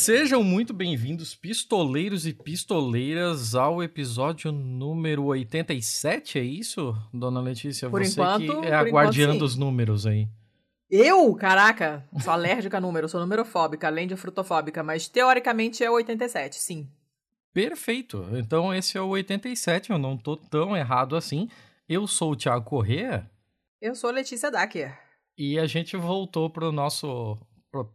Sejam muito bem-vindos, pistoleiros e pistoleiras, ao episódio número 87, é isso, dona Letícia? Por Você enquanto, que é a guardiã dos números aí. Eu, caraca, sou alérgica a número, sou numerofóbica, além de frutofóbica, mas teoricamente é 87, sim. Perfeito. Então esse é o 87, eu não tô tão errado assim. Eu sou o Thiago Corrêa Eu sou Letícia Dacker. e a gente voltou pro nosso,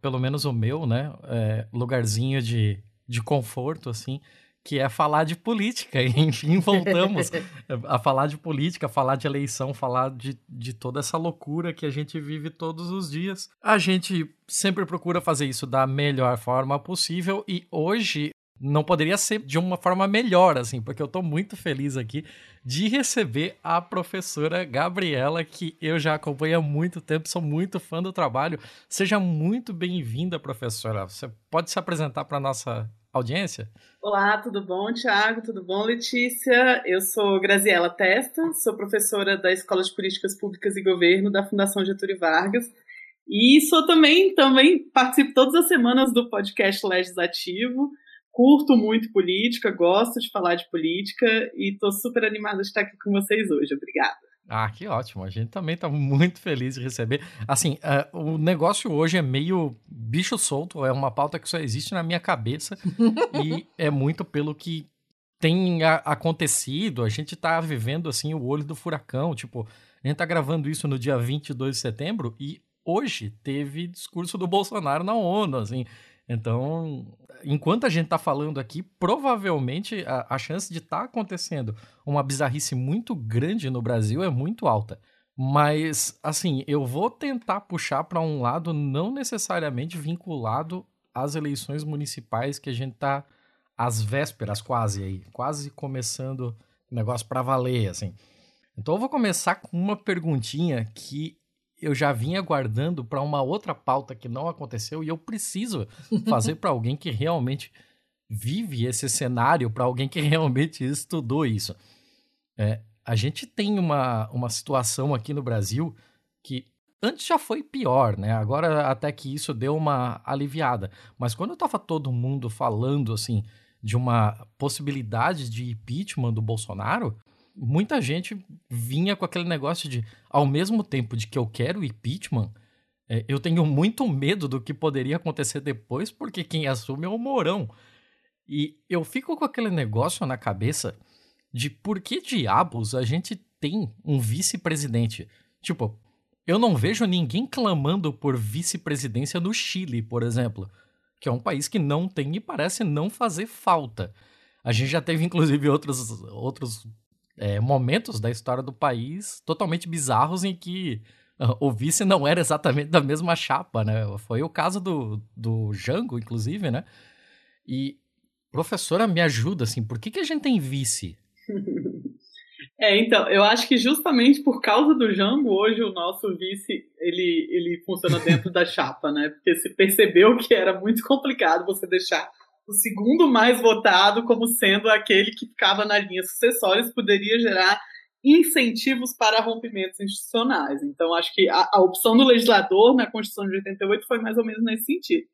pelo menos o meu, né, é, lugarzinho de, de conforto, assim, que é falar de política. E, enfim, voltamos a falar de política, falar de eleição, falar de, de toda essa loucura que a gente vive todos os dias. A gente sempre procura fazer isso da melhor forma possível e hoje não poderia ser de uma forma melhor, assim, porque eu tô muito feliz aqui de receber a professora Gabriela, que eu já acompanho há muito tempo, sou muito fã do trabalho. Seja muito bem-vinda, professora. Você pode se apresentar para nossa audiência? Olá, tudo bom, Tiago? Tudo bom, Letícia? Eu sou Graziela Testa, sou professora da Escola de Políticas Públicas e Governo da Fundação Getúlio Vargas e sou também, também participo todas as semanas do podcast Legislativo. Curto muito política, gosto de falar de política e estou super animada de estar aqui com vocês hoje. Obrigada. Ah, que ótimo. A gente também tá muito feliz de receber. Assim, eh, o negócio hoje é meio bicho solto, é uma pauta que só existe na minha cabeça e é muito pelo que tem a- acontecido. A gente tá vivendo, assim, o olho do furacão. Tipo, a gente tá gravando isso no dia 22 de setembro e hoje teve discurso do Bolsonaro na ONU, assim. Então, enquanto a gente tá falando aqui, provavelmente a, a chance de estar acontecendo uma bizarrice muito grande no Brasil é muito alta. Mas, assim, eu vou tentar puxar para um lado não necessariamente vinculado às eleições municipais que a gente tá às vésperas quase aí, quase começando o negócio para valer, assim. Então eu vou começar com uma perguntinha que eu já vinha guardando para uma outra pauta que não aconteceu e eu preciso fazer para alguém que realmente vive esse cenário, para alguém que realmente estudou isso. É, a gente tem uma, uma situação aqui no Brasil que antes já foi pior, né? Agora até que isso deu uma aliviada. Mas quando estava todo mundo falando assim de uma possibilidade de impeachment do Bolsonaro, muita gente vinha com aquele negócio de, ao mesmo tempo de que eu quero impeachment, é, eu tenho muito medo do que poderia acontecer depois, porque quem assume é o Mourão. E eu fico com aquele negócio na cabeça de por que diabos a gente tem um vice-presidente. Tipo, eu não vejo ninguém clamando por vice-presidência no Chile, por exemplo, que é um país que não tem e parece não fazer falta. A gente já teve, inclusive, outros, outros é, momentos da história do país totalmente bizarros em que ah, o vice não era exatamente da mesma chapa, né? Foi o caso do, do Jango, inclusive, né? E, professora, me ajuda, assim, por que, que a gente tem vice? É, então, eu acho que justamente por causa do Jango, hoje o nosso vice, ele, ele funciona dentro da chapa, né? Porque se percebeu que era muito complicado você deixar o segundo mais votado como sendo aquele que ficava na linha sucessória, isso poderia gerar incentivos para rompimentos institucionais. Então, acho que a, a opção do legislador na Constituição de 88 foi mais ou menos nesse sentido.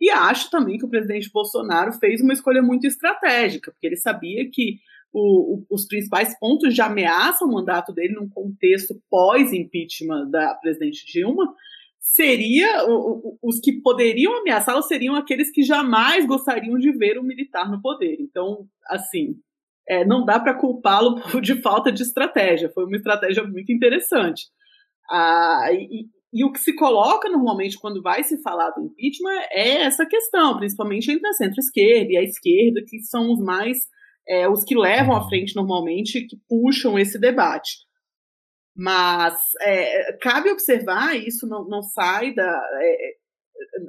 E acho também que o presidente Bolsonaro fez uma escolha muito estratégica, porque ele sabia que o, o, os principais pontos de ameaça ao mandato dele num contexto pós-impeachment da presidente Dilma seria o, os que poderiam ameaçá-lo seriam aqueles que jamais gostariam de ver o militar no poder. Então, assim, é, não dá para culpá-lo de falta de estratégia. Foi uma estratégia muito interessante. Ah, e, e, o que se coloca normalmente quando vai se falar do impeachment é essa questão, principalmente entre a centro-esquerda e a esquerda, que são os mais é, os que levam à frente normalmente, que puxam esse debate. Mas é, cabe observar, isso não, não sai da. É,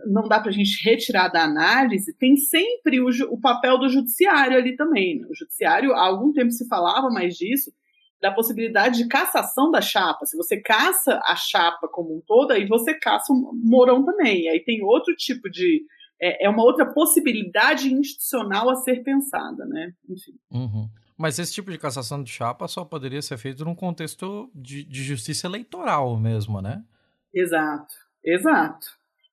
não dá para a gente retirar da análise, tem sempre o, o papel do judiciário ali também. Né? O judiciário, há algum tempo se falava mais disso, da possibilidade de cassação da chapa. Se você caça a chapa como um todo, aí você caça o Mourão também. Aí tem outro tipo de. É, é uma outra possibilidade institucional a ser pensada, né? Enfim. Uhum. Mas esse tipo de cassação de chapa só poderia ser feito num contexto de, de justiça eleitoral mesmo, né? Exato, exato.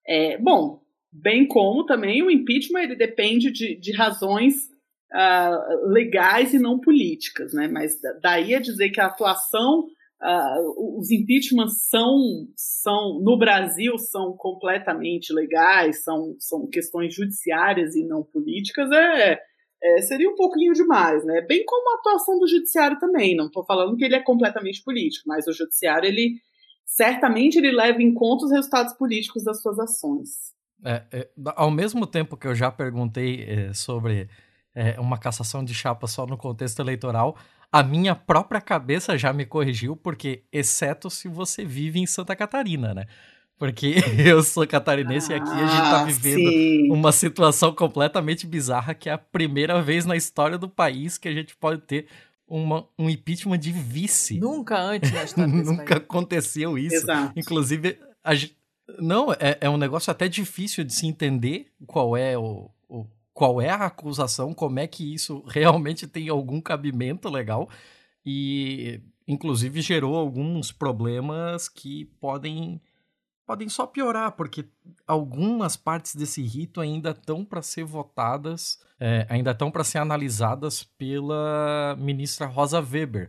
É, bom, bem como também o impeachment ele depende de, de razões uh, legais e não políticas, né? Mas daí a dizer que a atuação, uh, os impeachments são, são no Brasil são completamente legais, são, são questões judiciárias e não políticas, é, é, seria um pouquinho demais, né? Bem como a atuação do judiciário também. Não estou falando que ele é completamente político, mas o judiciário ele certamente ele leva em conta os resultados políticos das suas ações. É, é, ao mesmo tempo que eu já perguntei é, sobre é, uma cassação de chapa só no contexto eleitoral, a minha própria cabeça já me corrigiu, porque, exceto se você vive em Santa Catarina, né? Porque eu sou catarinense ah, e aqui a gente tá ah, vivendo sim. uma situação completamente bizarra, que é a primeira vez na história do país que a gente pode ter uma, um impeachment de vice. Nunca antes na história Nunca aconteceu isso. Exato. Inclusive, a, não, é, é um negócio até difícil de se entender qual é o, o qual é a acusação, como é que isso realmente tem algum cabimento legal e inclusive gerou alguns problemas que podem podem só piorar, porque algumas partes desse rito ainda estão para ser votadas, é, ainda estão para ser analisadas pela ministra Rosa Weber.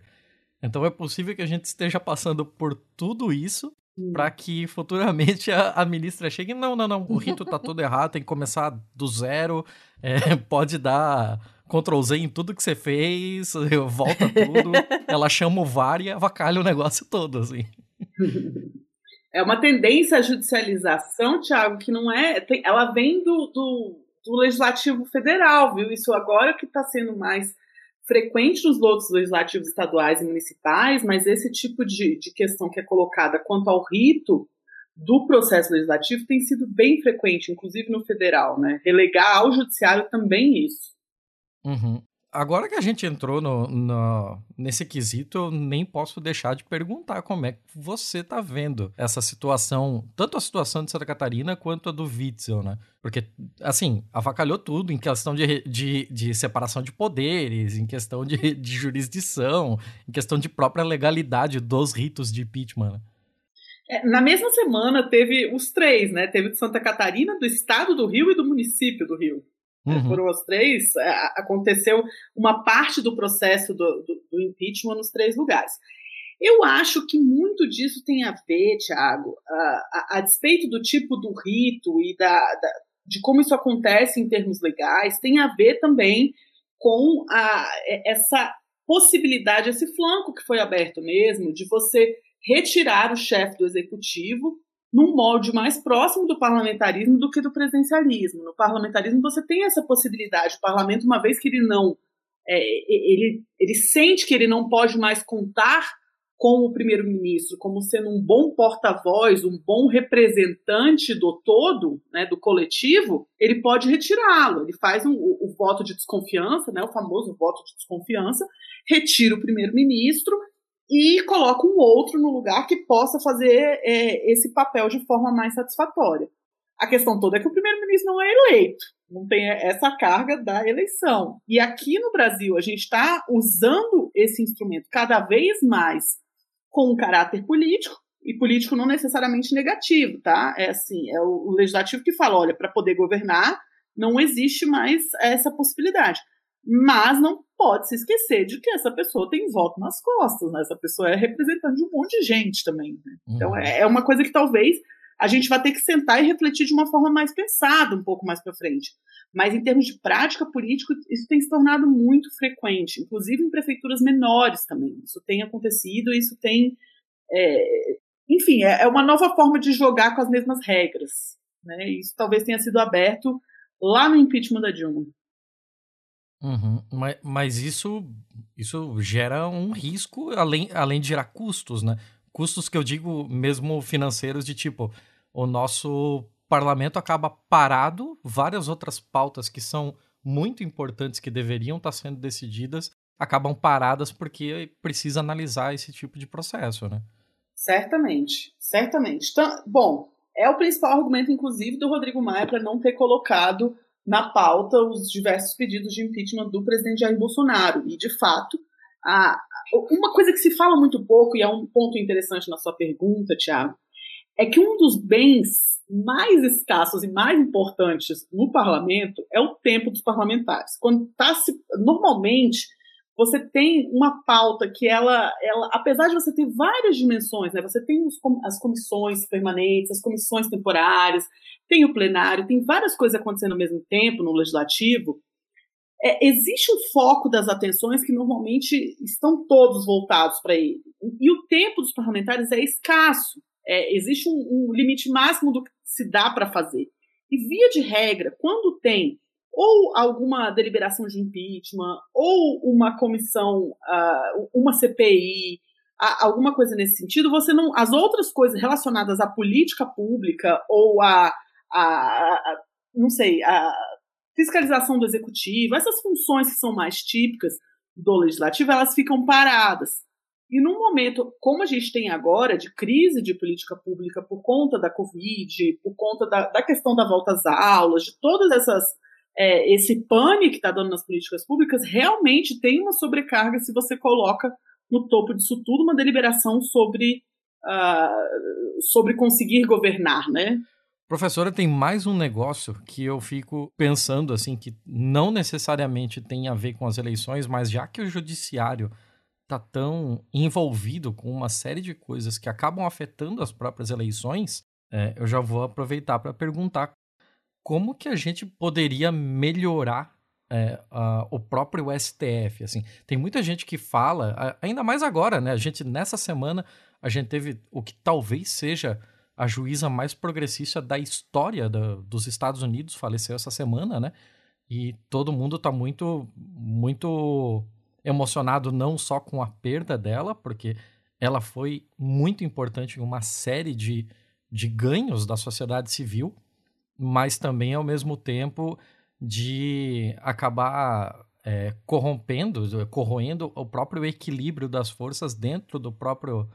Então é possível que a gente esteja passando por tudo isso para que futuramente a, a, ministra chegue. Não, não, não, o rito tá todo errado, tem que começar do zero, é, pode dar Ctrl Z em tudo que você fez, volta tudo, ela chama o VAR e avacalha o negócio todo, assim. É uma tendência à judicialização, Thiago, que não é. Tem, ela vem do, do, do legislativo federal, viu? Isso agora que está sendo mais frequente nos outros legislativos estaduais e municipais, mas esse tipo de, de questão que é colocada quanto ao rito do processo legislativo tem sido bem frequente, inclusive no federal, né? Relegar ao judiciário também isso. Uhum. Agora que a gente entrou no, no, nesse quesito, eu nem posso deixar de perguntar como é que você está vendo essa situação, tanto a situação de Santa Catarina quanto a do Witzel, né? Porque, assim, avacalhou tudo em questão de, de, de separação de poderes, em questão de, de jurisdição, em questão de própria legalidade dos ritos de impeachment. Né? É, na mesma semana teve os três, né? Teve de Santa Catarina, do estado do Rio e do município do Rio. Uhum. Foram os três. É, aconteceu uma parte do processo do, do, do, impeachment nos três lugares. Eu acho que muito disso tem a ver, Tiago, a, a, a, despeito do tipo do rito e da, da, de como isso acontece em termos legais, tem a ver também com a, essa possibilidade, esse flanco que foi aberto mesmo, de você retirar o chefe do executivo num molde mais próximo do parlamentarismo do que do presidencialismo. No parlamentarismo você tem essa possibilidade. O parlamento, uma vez que ele não. É, ele, ele sente que ele não pode mais contar com o primeiro-ministro como sendo um bom porta-voz, um bom representante do todo, né, do coletivo, ele pode retirá-lo. Ele faz um, o, o, voto de desconfiança, né, o famoso voto de desconfiança, retira o primeiro-ministro e coloca um outro no lugar que possa fazer é, esse papel de forma mais satisfatória. A questão toda é que o primeiro-ministro não é eleito, não tem essa carga da eleição. E aqui no Brasil, a gente está usando esse instrumento cada vez mais com um caráter político, e político não necessariamente negativo, tá? É assim, é o legislativo que fala, olha, para poder governar, não existe mais essa possibilidade. Mas não pode se esquecer de que essa pessoa tem voto nas costas, né? Essa pessoa é representante de um monte de gente também. Né? Então uhum. é, é uma coisa que talvez a gente vai ter que sentar e refletir de uma forma mais pensada um pouco mais para frente. Mas em termos de prática política, isso tem se tornado muito frequente, inclusive em prefeituras menores também. Isso tem acontecido, isso tem. É, enfim, é, é uma nova forma de jogar com as mesmas regras. Né? Isso talvez tenha sido aberto lá no impeachment da Dilma. Uhum. Mas, mas isso, isso gera um risco, além, além de gerar custos, né? Custos que eu digo mesmo financeiros, de tipo, o nosso parlamento acaba parado, várias outras pautas que são muito importantes, que deveriam estar sendo decididas, acabam paradas porque precisa analisar esse tipo de processo, né? Certamente, certamente. Então, bom, é o principal argumento, inclusive, do Rodrigo Maia para não ter colocado na pauta os diversos pedidos de impeachment do presidente Jair Bolsonaro. E, de fato, a, uma coisa que se fala muito pouco, e é um ponto interessante na sua pergunta, Tiago, é que um dos bens mais escassos e mais importantes no parlamento é o tempo dos parlamentares. Quando tá se, normalmente você tem uma pauta que ela, ela, apesar de você ter várias dimensões, né? Você tem os, as comissões permanentes, as comissões temporárias, tem o plenário, tem várias coisas acontecendo ao mesmo tempo no legislativo. É, existe um foco das atenções que normalmente estão todos voltados para ele. E o tempo dos parlamentares é escasso. É, existe um, um limite máximo do que se dá para fazer. E, via de regra, quando tem ou alguma deliberação de impeachment, ou uma comissão, uh, uma CPI, alguma coisa nesse sentido, você não. As outras coisas relacionadas à política pública ou a, a, a não sei, a fiscalização do executivo, essas funções que são mais típicas do legislativo, elas ficam paradas. E num momento como a gente tem agora, de crise de política pública por conta da Covid, por conta da, da questão da volta às aulas, de todas essas. É, esse pane que está dando nas políticas públicas, realmente tem uma sobrecarga se você coloca no topo disso tudo uma deliberação sobre, uh, sobre conseguir governar, né? Professora, tem mais um negócio que eu fico pensando assim que não necessariamente tem a ver com as eleições, mas já que o judiciário tá tão envolvido com uma série de coisas que acabam afetando as próprias eleições, é, eu já vou aproveitar para perguntar como que a gente poderia melhorar é, a, o próprio STF, assim. Tem muita gente que fala, ainda mais agora, né? A gente, nessa semana, a gente teve o que talvez seja a juíza mais progressista da história da, dos Estados Unidos, faleceu essa semana, né? E todo mundo tá muito, muito emocionado não só com a perda dela, porque ela foi muito importante em uma série de, de ganhos da sociedade civil, mas também, ao mesmo tempo, de acabar é, corrompendo, corroendo o próprio equilíbrio das forças dentro do próprio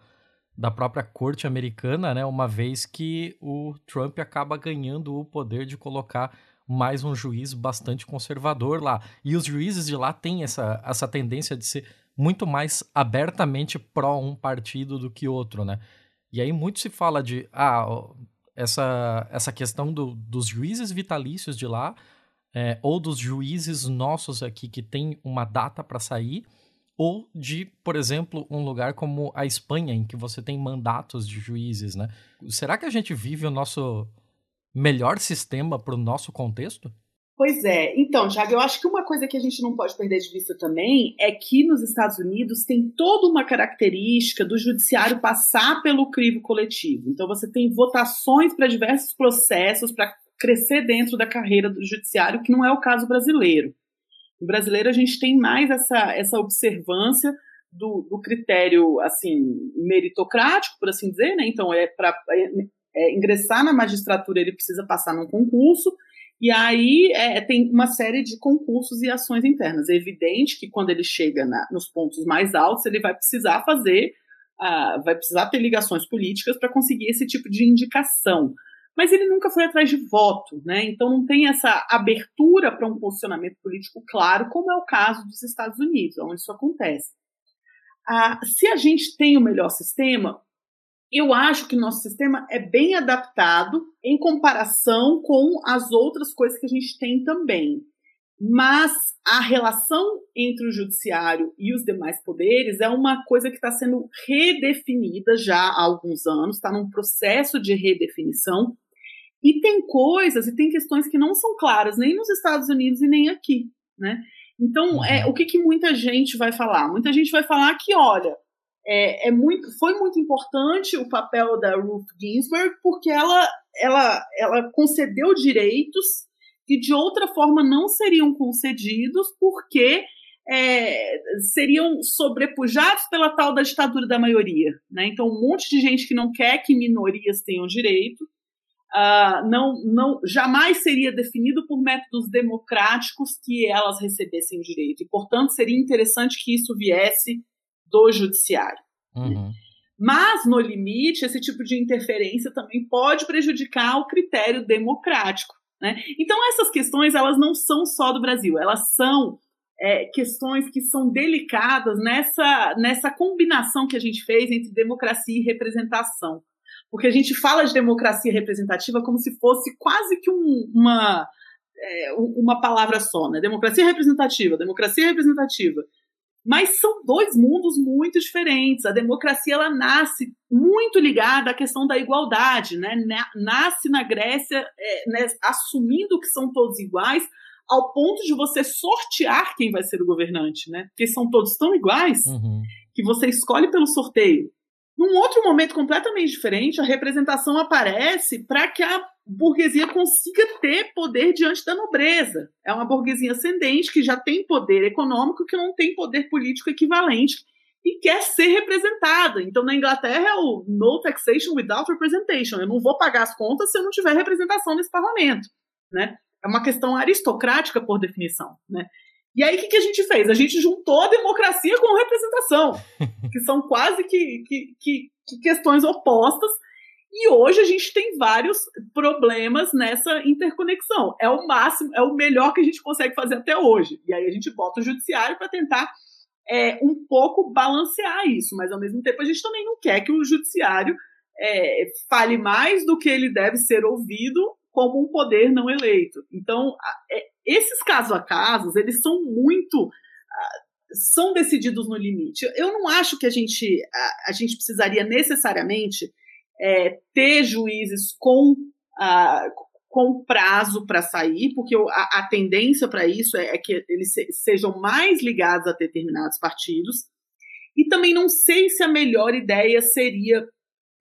da própria corte americana, né? Uma vez que o Trump acaba ganhando o poder de colocar mais um juiz bastante conservador lá. E os juízes de lá têm essa, essa tendência de ser muito mais abertamente pró um partido do que outro, né? E aí muito se fala de ah, essa, essa questão do, dos juízes vitalícios de lá, é, ou dos juízes nossos aqui que tem uma data para sair, ou de, por exemplo, um lugar como a Espanha, em que você tem mandatos de juízes, né? Será que a gente vive o nosso melhor sistema para o nosso contexto? Pois é. Então, Thiago, eu acho que uma coisa que a gente não pode perder de vista também é que nos Estados Unidos tem toda uma característica do judiciário passar pelo crivo coletivo. Então, você tem votações para diversos processos para crescer dentro da carreira do judiciário, que não é o caso brasileiro. No brasileiro, a gente tem mais essa, essa observância do, do critério assim meritocrático, por assim dizer, né? Então, é para é, ingressar na magistratura, ele precisa passar num concurso, e aí é, tem uma série de concursos e ações internas. É evidente que quando ele chega na, nos pontos mais altos, ele vai precisar fazer, uh, vai precisar ter ligações políticas para conseguir esse tipo de indicação. Mas ele nunca foi atrás de voto, né? Então não tem essa abertura para um posicionamento político claro, como é o caso dos Estados Unidos, onde isso acontece. Uh, se a gente tem o melhor sistema, eu acho que nosso sistema é bem adaptado em comparação com as outras coisas que a gente tem também. Mas a relação entre o judiciário e os demais poderes é uma coisa que está sendo redefinida já há alguns anos, está num processo de redefinição. E tem coisas e tem questões que não são claras nem nos Estados Unidos e nem aqui, né? Então, é, uhum. o que, que muita gente vai falar? Muita gente vai falar que, olha, é, é, muito, foi muito importante o papel da Ruth Ginsburg, porque ela, ela, ela concedeu direitos que de outra forma não seriam concedidos, porque é, seriam sobrepujados pela tal da ditadura da maioria. Né? Então, um monte de gente que não quer que minorias tenham direito, uh, não, não, jamais seria definido por métodos democráticos que elas recebessem direito. E, portanto, seria interessante que isso viesse do judiciário. Uhum. Mas, no limite, esse tipo de interferência também pode prejudicar o critério democrático. Né? Então, essas questões elas não são só do Brasil, elas são é, questões que são delicadas nessa, nessa combinação que a gente fez entre democracia e representação. porque a gente fala de democracia representativa como se fosse quase que um, uma, é, uma palavra só, né? Democracia representativa, democracia representativa. Mas são dois mundos muito diferentes. A democracia ela nasce muito ligada à questão da igualdade, né? Nasce na Grécia é, né, assumindo que são todos iguais, ao ponto de você sortear quem vai ser o governante, né? Porque são todos tão iguais uhum. que você escolhe pelo sorteio. Num outro momento completamente diferente, a representação aparece para que a burguesia consiga ter poder diante da nobreza. É uma burguesia ascendente que já tem poder econômico, que não tem poder político equivalente e quer ser representada. Então, na Inglaterra é o no taxation without representation. Eu não vou pagar as contas se eu não tiver representação nesse parlamento, né? É uma questão aristocrática por definição, né? E aí, o que, que, a gente fez? A gente juntou a democracia com representação, que são quase que, que, que, que questões opostas. E hoje a gente tem vários problemas nessa interconexão. É o máximo, é o melhor que a gente consegue fazer até hoje. E aí a gente bota o judiciário para tentar é, um pouco balancear isso, mas ao mesmo tempo a gente também não quer que o judiciário é, fale mais do que ele deve ser ouvido como um poder não eleito. Então, é, esses casos a casos, eles são muito são decididos no limite. Eu não acho que a gente a, a gente precisaria necessariamente é, ter juízes com com prazo para sair, porque a, a tendência para isso é, é, que eles se, sejam mais ligados a determinados partidos. E também não sei se a melhor ideia seria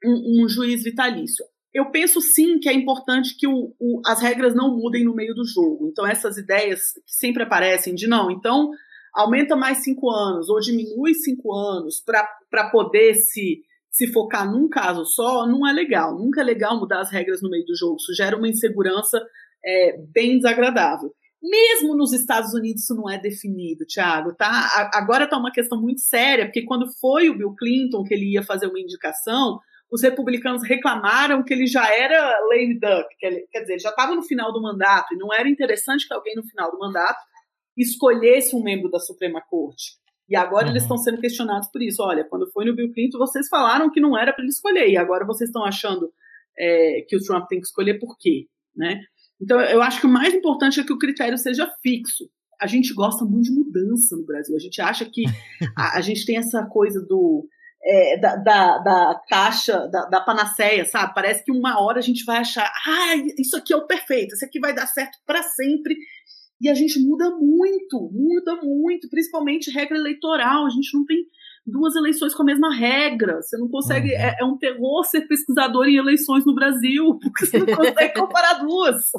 um, um juiz vitalício eu penso sim que é importante que o, o, as regras não mudem no meio do jogo. Então, essas ideias que sempre aparecem de não, então aumenta mais cinco anos ou diminui cinco anos para poder se, se focar num caso só, não é legal. Nunca é legal mudar as regras no meio do jogo. Isso gera uma insegurança é, bem desagradável. Mesmo nos Estados Unidos isso não é definido, Thiago, tá? Agora está uma questão muito séria, porque quando foi o Bill Clinton que ele ia fazer uma indicação, os republicanos reclamaram que ele já era lame duck, quer dizer, ele já estava no final do mandato e não era interessante que alguém no final do mandato escolhesse um membro da Suprema Corte. E agora uhum. eles estão sendo questionados por isso. Olha, quando foi no Bill Clinton, vocês falaram que não era para ele escolher, e agora vocês estão achando é, que o Trump tem que escolher por quê? Né? Então, eu acho que o mais importante é que o critério seja fixo. A gente gosta muito de mudança no Brasil. A gente acha que a, a gente tem essa coisa do é, da, da, da, caixa, da, da panaceia, sabe? Parece que uma hora a gente vai achar, ah, isso aqui é o perfeito, isso aqui vai dar certo para sempre. E a gente muda muito, muda muito, principalmente regra eleitoral. A gente não tem duas eleições com a mesma regra. Você não consegue. Uhum. É, é, um terror ser pesquisador em eleições no Brasil, porque você não consegue comparar duas.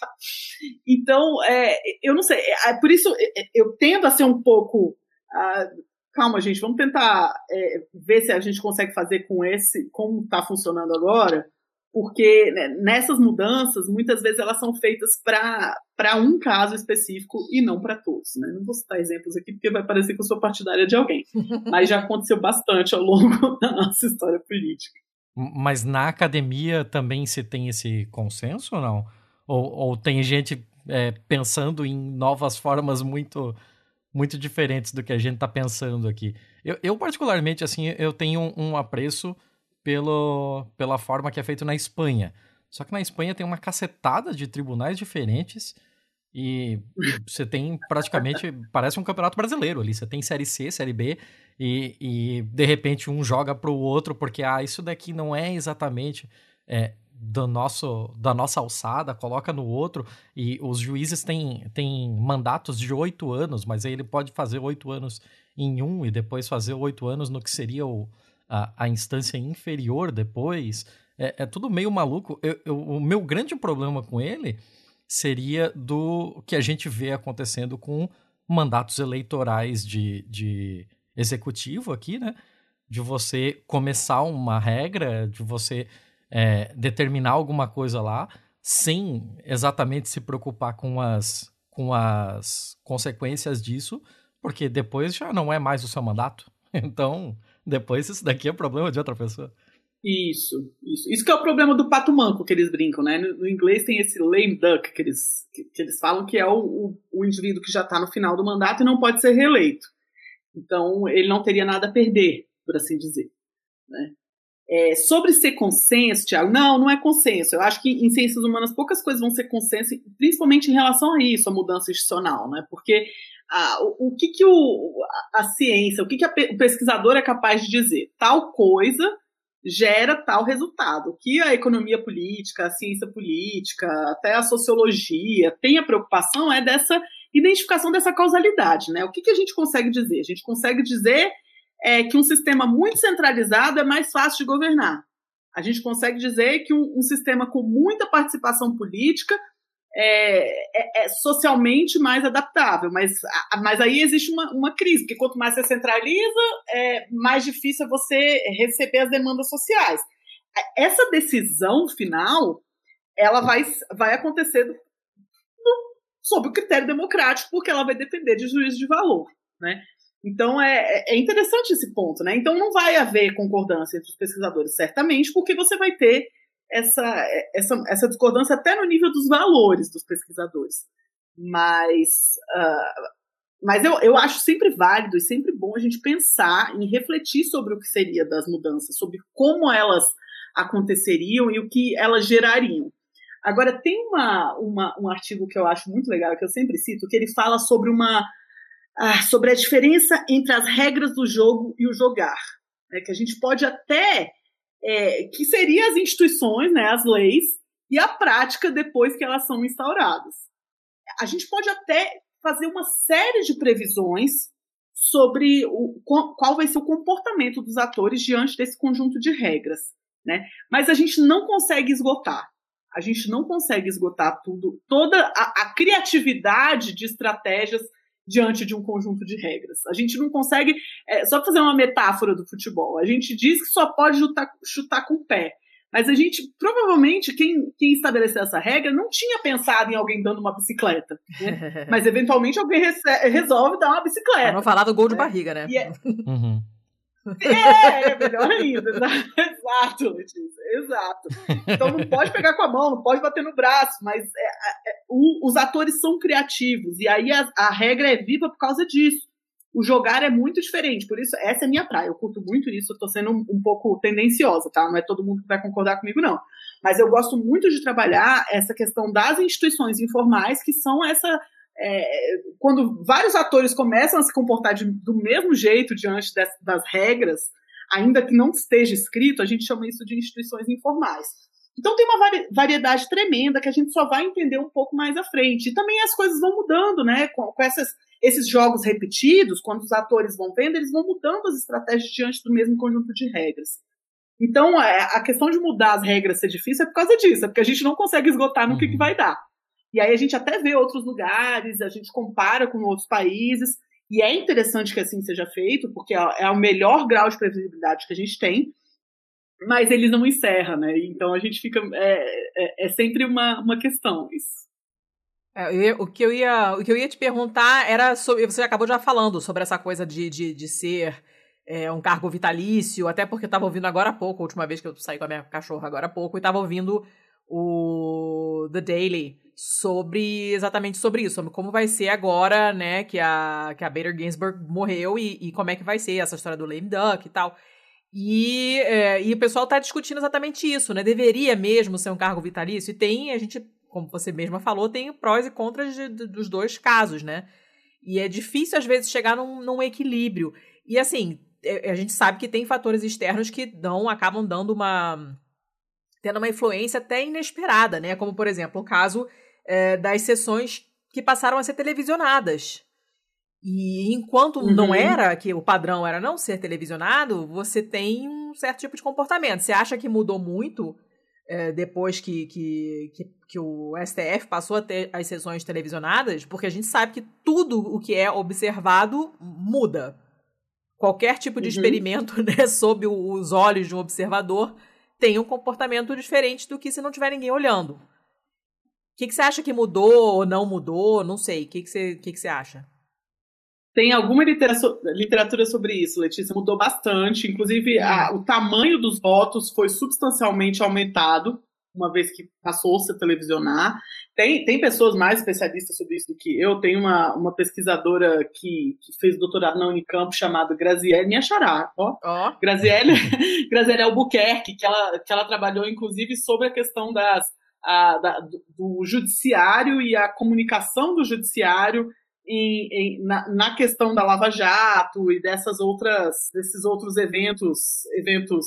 então, é, eu não sei. É, é por isso é, eu tendo a ser um pouco. Uh, calma, gente, vamos tentar é, ver se a gente consegue fazer com esse, como está funcionando agora, porque né, nessas mudanças, muitas vezes elas são feitas para um caso específico e não para todos. Né? Não vou citar exemplos aqui, porque vai parecer que eu sou partidária de alguém, mas já aconteceu bastante ao longo da nossa história política. Mas na academia também se tem esse consenso ou não? Ou, ou tem gente é, pensando em novas formas muito muito diferentes do que a gente está pensando aqui. Eu, eu, particularmente, assim, eu tenho um, um, apreço pelo, pela forma que é feito na Espanha. Só que na Espanha tem uma cacetada de tribunais diferentes e você tem praticamente, parece um campeonato brasileiro ali. Você tem Série C, Série B e, e de repente um joga para o outro porque, ah, isso daqui não é exatamente... É, do nosso, da nossa alçada, coloca no outro, e os juízes têm, têm mandatos de oito anos, mas aí ele pode fazer oito anos em um e depois fazer oito anos no que seria o, a, a instância inferior depois. É, é tudo meio maluco. Eu, eu, o meu grande problema com ele seria do que a gente vê acontecendo com mandatos eleitorais de, de executivo aqui, né? De você começar uma regra, de você é, determinar alguma coisa lá sem exatamente se preocupar com as, com as consequências disso, porque depois já não é mais o seu mandato. Então, depois isso daqui é problema de outra pessoa. Isso, isso. Isso que é o problema do pato manco que eles brincam, né? No, no inglês tem esse lame duck que eles, que, que eles falam que é o, o, o indivíduo que já está no final do mandato e não pode ser reeleito. Então, ele não teria nada a perder, por assim dizer. Né? É, sobre ser consenso, Tiago, não, não é consenso. Eu acho que em ciências humanas poucas coisas vão ser consenso, principalmente em relação a isso, a mudança institucional, né? Porque ah, o, o, que, que o, a, ciência, o que, que a, o pesquisador é capaz de dizer? Tal coisa gera tal resultado. Que a economia política, a ciência política, até a sociologia tem a preocupação é dessa identificação dessa causalidade, né? O que, que a gente consegue dizer? A gente consegue dizer é, que um sistema muito centralizado é mais fácil de governar. A gente consegue dizer que um, um sistema com muita participação política é, é, é, socialmente mais adaptável, mas, mas aí existe uma, uma crise, porque quanto mais você centraliza, é mais difícil é você receber as demandas sociais. Essa decisão final, ela vai, vai acontecer no, sob o critério democrático, porque ela vai depender de juízo de valor, né? Então é, é interessante esse ponto, né? Então não vai haver concordância entre os pesquisadores, certamente, porque você vai ter essa, essa, essa discordância até no nível dos valores dos pesquisadores. Mas, uh, mas eu, eu acho sempre válido e sempre bom a gente pensar em refletir sobre o que seria das mudanças, sobre como elas aconteceriam e o que elas gerariam. Agora, tem uma, uma, um artigo que eu acho muito legal, que eu sempre cito, que ele fala sobre uma. Ah, sobre a diferença entre as regras do jogo e o jogar. Né, que a gente pode até é, que seriam as instituições, né, as leis, e a prática depois que elas são instauradas. A gente pode até fazer uma série de previsões sobre o, qual vai ser o comportamento dos atores diante desse conjunto de regras, né? Mas a gente não consegue esgotar. A gente não consegue esgotar tudo, toda a, a criatividade de estratégias diante de um conjunto de regras. A gente não consegue, é, só fazer uma metáfora do futebol, a gente diz que só pode chutar, chutar com o pé. Mas a gente, provavelmente, quem, quem estabeleceu essa regra não tinha pensado em alguém dando uma bicicleta. Né? Mas, eventualmente, alguém resolve dar uma bicicleta. Vamos falar do gol de né? barriga, né? É... Uhum. É, é melhor ainda. Exato, Letícia, exato. Então não pode pegar com a mão, não pode bater no braço, mas é, é, o, os atores são criativos, e aí a, a, regra é viva por causa disso. O jogar é muito diferente, por isso essa é minha praia. Eu curto muito isso, eu tô sendo um, um pouco tendenciosa, tá? Não é todo mundo que vai concordar comigo, não. Mas eu gosto muito de trabalhar essa questão das instituições informais, que são essa é, quando vários atores começam a se comportar de, do mesmo jeito diante das, das regras, ainda que não esteja escrito, a gente chama isso de instituições informais. Então tem uma variedade tremenda que a gente só vai entender um pouco mais à frente. E também as coisas vão mudando, né? Com, com essas, esses jogos repetidos, quando os atores vão vendo, eles vão mudando as estratégias diante do mesmo conjunto de regras. Então, é, a questão de mudar as regras ser difícil é por causa disso, é porque a gente não consegue esgotar no uhum. que, que vai dar. E aí a gente até vê outros lugares, a gente compara com outros países, e é interessante que assim seja feito, porque é, o melhor grau de previsibilidade que a gente tem, mas ele não encerra, né? Então a gente fica. É, é, é sempre uma, uma questão isso. É, o, que eu ia, o que eu ia te perguntar era sobre. Você acabou já falando sobre essa coisa de, de, de ser é, um cargo vitalício, até porque eu estava ouvindo agora há pouco, a última vez que eu saí com a minha cachorra agora há pouco, e estava ouvindo o The Daily sobre exatamente sobre isso, sobre como vai ser agora, né, que a, que a Bader Ginsburg morreu e, e como é que vai ser essa história do lame duck e tal. E, é, e o pessoal está discutindo exatamente isso, né? Deveria mesmo ser um cargo vitalício? E tem, a gente, como você mesma falou, tem prós e contras de, de, dos dois casos, né? E é difícil, às vezes, chegar num, num equilíbrio. E assim, é, a gente sabe que tem fatores externos que dão, acabam dando uma. tendo uma influência até inesperada, né? Como, por exemplo, o caso é, das sessões que passaram a ser televisionadas. E enquanto uhum. não era, que o padrão era não ser televisionado, você tem um certo tipo de comportamento. Você acha que mudou muito é, depois que, que, que, que, o STF passou a ter as sessões televisionadas? Porque a gente sabe que tudo o que é observado muda. Qualquer tipo de uhum. experimento né, sob os olhos de um observador tem um comportamento diferente do que se não tiver ninguém olhando que, que você acha que mudou ou não mudou? Não sei. O que, que, você, que, que você acha? Tem alguma literatura sobre isso, Letícia? Mudou bastante. Inclusive, a, hum. o tamanho dos votos foi substancialmente aumentado uma vez que passou-se a televisionar. Tem, tem pessoas mais especialistas sobre isso do que eu. Tem uma, uma pesquisadora que, que fez doutorado na Unicamp chamada Graziele me achará, ó. Oh. Graziele, Graziele Albuquerque, que ela, que ela trabalhou, inclusive, sobre a questão das, a, da, do judiciário e a comunicação do judiciário em, em, na, na, questão da Lava Jato e dessas outras, desses outros eventos, eventos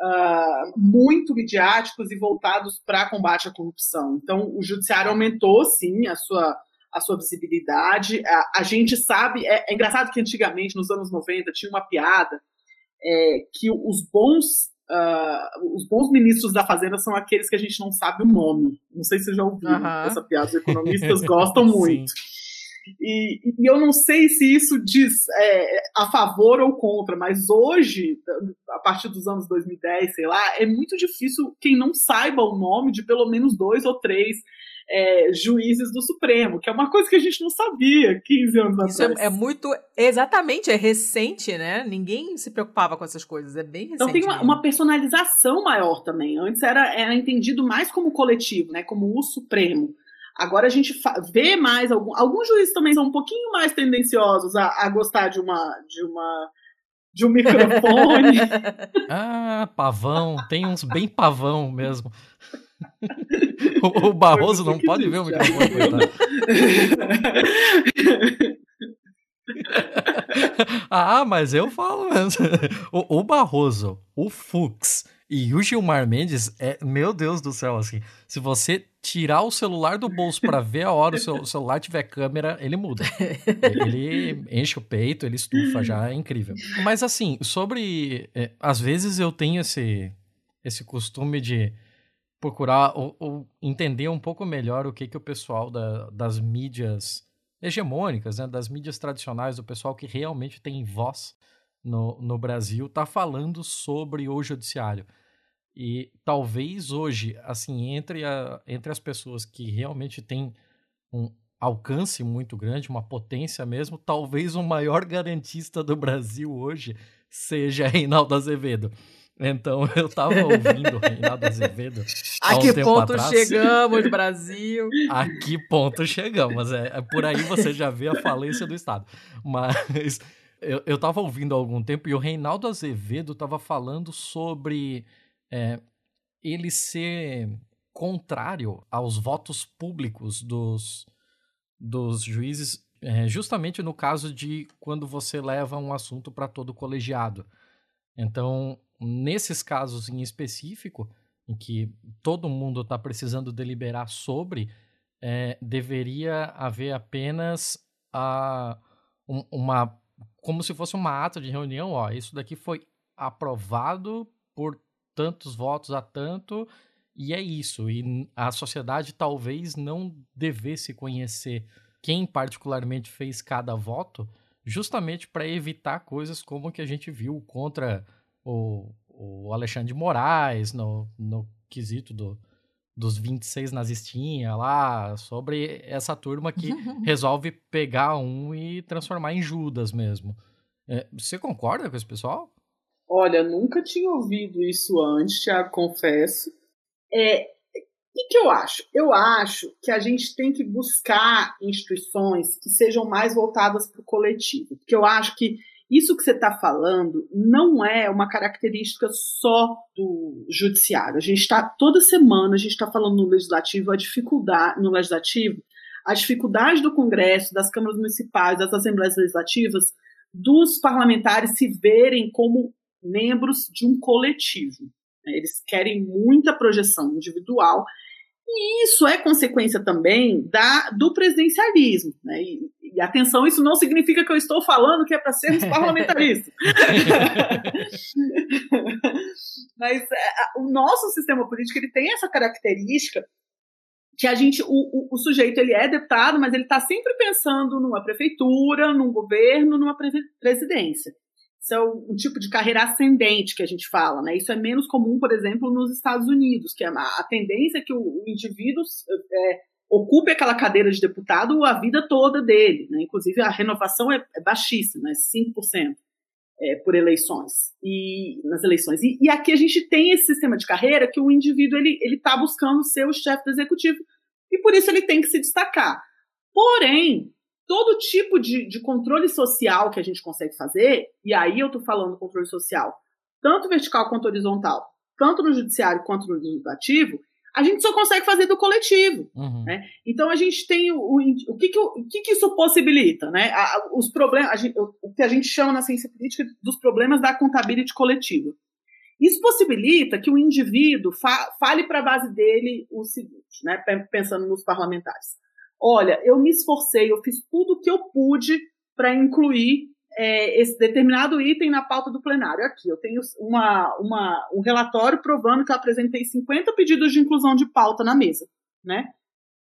uh, muito midiáticos e voltados para combate à corrupção. Então, o judiciário aumentou, sim, a sua, a sua visibilidade. A, a gente sabe, é, é, engraçado que antigamente, nos anos 90, tinha uma piada é, que os bons. Uh, os bons ministros da Fazenda são aqueles que a gente não sabe o nome. Não sei se você já ouviu uhum. essa piada. Os economistas gostam muito. E, e, eu não sei se isso diz é, a favor ou contra, mas hoje, a partir dos anos 2010, sei lá, é muito difícil quem não saiba o nome de pelo menos dois ou três é, juízes do Supremo, que é uma coisa que a gente não sabia 15 anos Isso atrás. É, é muito. Exatamente, é recente, né? Ninguém se preocupava com essas coisas, é bem recente. Então tem uma, uma personalização maior também. Antes era, era entendido mais como coletivo, né? Como o Supremo. Agora a gente vê mais algum, alguns juízes também são um pouquinho mais tendenciosos a, a gostar de uma de uma de um microfone. ah, pavão, tem uns bem pavão mesmo. O, Barroso não pode ver o microfone, coitado. ah, mas eu falo mesmo. O, o Barroso, o Fux e o Gilmar Mendes é, meu Deus do céu, assim. Se você tirar o celular do bolso para ver a hora o seu celular tiver câmera, ele muda. Ele enche o peito, ele estufa, já é incrível. Mas assim, sobre. É, às vezes eu tenho esse, esse costume de procurar ou, ou, entender um pouco melhor o que, que o pessoal da, das mídias hegemônicas, né, das mídias tradicionais, do pessoal que realmente tem voz no, no Brasil está falando sobre o judiciário. E talvez hoje, assim, entre, a, entre as pessoas que realmente têm um alcance muito grande, uma potência mesmo, talvez o maior garantista do Brasil hoje seja Reinaldo Azevedo. Então eu tava ouvindo Reinaldo Azevedo. A que um ponto atrás. chegamos, Brasil? A que ponto chegamos? É, é, por aí você já vê a falência do Estado. Mas eu, eu tava ouvindo há algum tempo e o Reinaldo Azevedo tava falando sobre é, ele ser contrário aos votos públicos dos, dos juízes, é, justamente no caso de quando você leva um assunto para todo o colegiado. Então, nesses casos em específico, em que todo mundo está precisando deliberar sobre, é, deveria haver apenas a, um, uma como se fosse uma ata de reunião, ó, isso daqui foi aprovado por tantos votos a tanto e é isso. E a sociedade talvez não devesse conhecer quem particularmente fez cada voto, justamente para evitar coisas como que a gente viu contra o, o Alexandre de Moraes no, no quesito do, dos 26 nazistinha lá, sobre essa turma que resolve pegar um e transformar em Judas mesmo. É, você concorda com esse pessoal? Olha, nunca tinha ouvido isso antes, Thiago, confesso. É, e que eu acho? Eu acho que a gente tem que buscar instituições que sejam mais voltadas para o coletivo. Porque eu acho que isso que você está falando não é uma característica só do judiciário. A gente está toda semana a gente está falando no legislativo a dificuldade no legislativo, a dificuldade do Congresso, das câmaras municipais, das assembleias legislativas, dos parlamentares se verem como membros de um coletivo. Eles querem muita projeção individual e isso é consequência também da, do presidencialismo. Né? E, e, atenção, isso não significa que eu estou falando que é para sermos parlamentaristas. Mas é, o nosso sistema político ele tem essa característica que a gente, o, o, o sujeito ele é deputado, mas ele está sempre pensando numa prefeitura, num governo, numa presidência. Isso é um tipo de carreira ascendente que a gente fala, né? Isso é menos comum, por exemplo, nos Estados Unidos, que é a, a tendência é que o, o indivíduo é, ocupe aquela cadeira de deputado a vida toda dele, né? Inclusive a renovação é, é baixíssima, é 5%. é, por eleições e nas eleições. E, e, aqui a gente tem esse sistema de carreira que o indivíduo ele está buscando ser o chefe do executivo e por isso ele tem que se destacar. Porém, todo tipo de, de controle social que a gente consegue fazer, e aí eu estou falando controle social, tanto vertical quanto horizontal, tanto no judiciário quanto no legislativo, a gente só consegue fazer do coletivo. Uhum. Né? Então a gente tem o, o, o, que, que, o que, que isso possibilita, né? A, os problemas, gente, o que a gente chama na ciência política dos problemas da contabilidade coletiva. Isso possibilita que o indivíduo fa, fale para a base dele o seguinte, né? Pensando nos parlamentares. Olha, eu me esforcei, eu fiz tudo o que eu pude para incluir é, esse determinado item na pauta do plenário. Aqui, eu tenho uma, uma, um relatório provando que eu apresentei 50 pedidos de inclusão de pauta na mesa, né?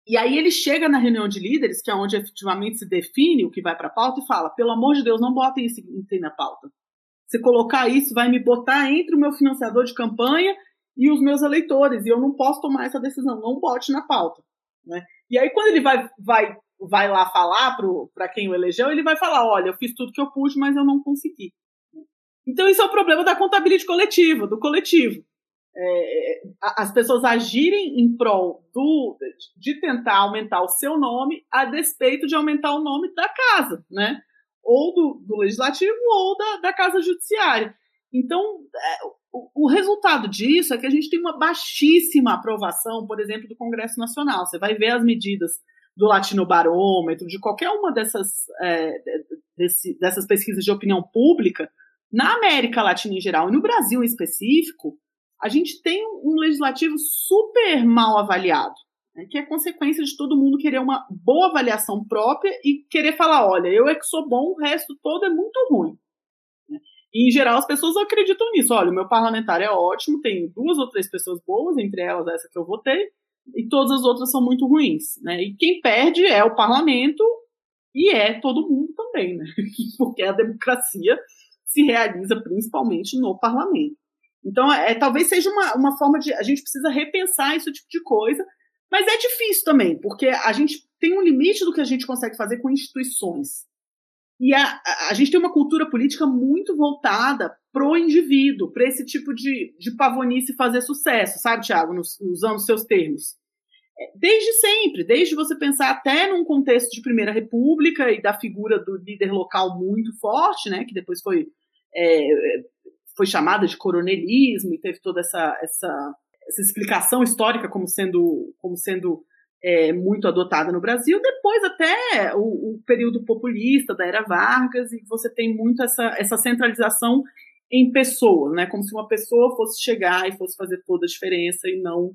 E aí ele chega na reunião de líderes, que é onde efetivamente se define o que vai para a pauta, e fala: pelo amor de Deus, não botem esse item na pauta. Se colocar isso, vai me botar entre o meu financiador de campanha e os meus eleitores, e eu não posso tomar essa decisão. Não bote na pauta. Né? E aí, quando ele vai, vai vai lá falar para quem o elegeu, ele vai falar: olha, eu fiz tudo que eu pude, mas eu não consegui. Então, isso é o problema da contabilidade coletiva, do coletivo. É, as pessoas agirem em prol do, de tentar aumentar o seu nome a despeito de aumentar o nome da casa, né? Ou do, do legislativo ou da, da casa judiciária. Então, é, o, o, resultado disso é que a gente tem uma baixíssima aprovação, por exemplo, do Congresso Nacional. Você vai ver as medidas do Latino Barômetro, de qualquer uma dessas, é, desse, dessas pesquisas de opinião pública, na América Latina em geral e no Brasil em específico, a gente tem um legislativo super mal avaliado, né, que é consequência de todo mundo querer uma boa avaliação própria e querer falar: olha, eu é que sou bom, o resto todo é muito ruim. Né. E, em geral, as pessoas acreditam nisso. Olha, o meu parlamentar é ótimo, tem duas ou três pessoas boas, entre elas essa que eu votei, e todas as outras são muito ruins, né? E quem perde é o parlamento e é todo mundo também, né? Porque a democracia se realiza principalmente no parlamento. Então, é, talvez seja uma, uma forma de. A gente precisa repensar esse tipo de coisa, mas é difícil também, porque a gente tem um limite do que a gente consegue fazer com instituições. E a, a, gente tem uma cultura política muito voltada pro indivíduo, para esse tipo de, de pavonice fazer sucesso, sabe, Tiago, usando seus termos. É, desde sempre, desde você pensar até num contexto de Primeira República e da figura do líder local muito forte, né, que depois foi, é, foi chamada de coronelismo e teve toda essa, essa, essa explicação histórica como sendo, como sendo é, muito adotada no Brasil, depois até o, o, período populista da era Vargas, e você tem muito essa, essa centralização em pessoas, né? Como se uma pessoa fosse chegar e fosse fazer toda a diferença e não,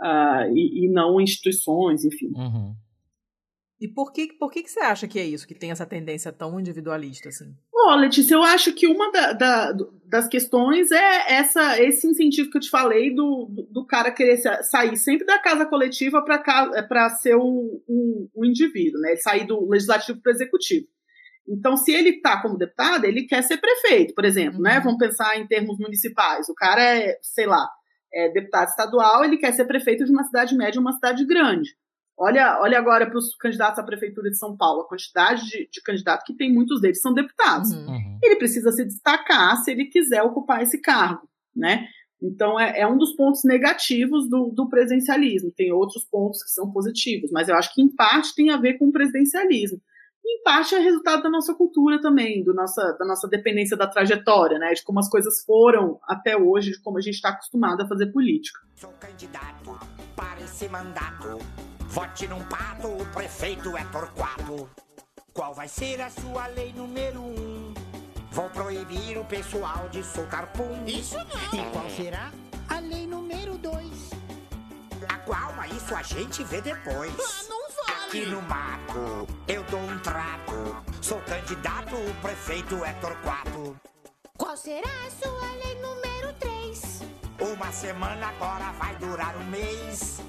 uh, e, e, não instituições, enfim. Uhum. E por que, por que, que você acha que é isso, que tem essa tendência tão individualista assim? Ó, oh, Letícia, eu acho que uma da, da, das questões é essa, esse incentivo que eu te falei do, do, do cara querer sair sempre da casa coletiva para ser o, o, o, indivíduo, né? Sair do legislativo para o executivo. Então, se ele está como deputado, ele quer ser prefeito, por exemplo, né? uhum. né? Vamos pensar em termos municipais. O cara é, sei lá, é deputado estadual, ele quer ser prefeito de uma cidade média, uma cidade grande. Olha, olha agora para os candidatos à prefeitura de São Paulo, a quantidade de, de candidatos que tem, muitos deles são deputados. Uhum. uhum. Ele precisa se destacar se ele quiser ocupar esse cargo, né? Então é, é um dos pontos negativos do, do, presidencialismo. Tem outros pontos que são positivos, mas eu acho que em parte tem a ver com o presidencialismo em parte é resultado da nossa cultura também, do nossa, da nossa dependência da trajetória, né? De como as coisas foram até hoje, de como a gente está acostumado a fazer política. Sou candidato para esse mandato. Vote num pato, o prefeito é Torquato. Qual vai ser a sua lei número um? Vou proibir o pessoal de soltar pum. Isso não! E qual será a lei número dois? A qual, mas isso a gente vê depois. Ah, não Aqui no mato, eu dou um trato. Sou candidato, o prefeito é Torquato. Qual será a sua lei número 3? Uma semana agora vai durar um mês.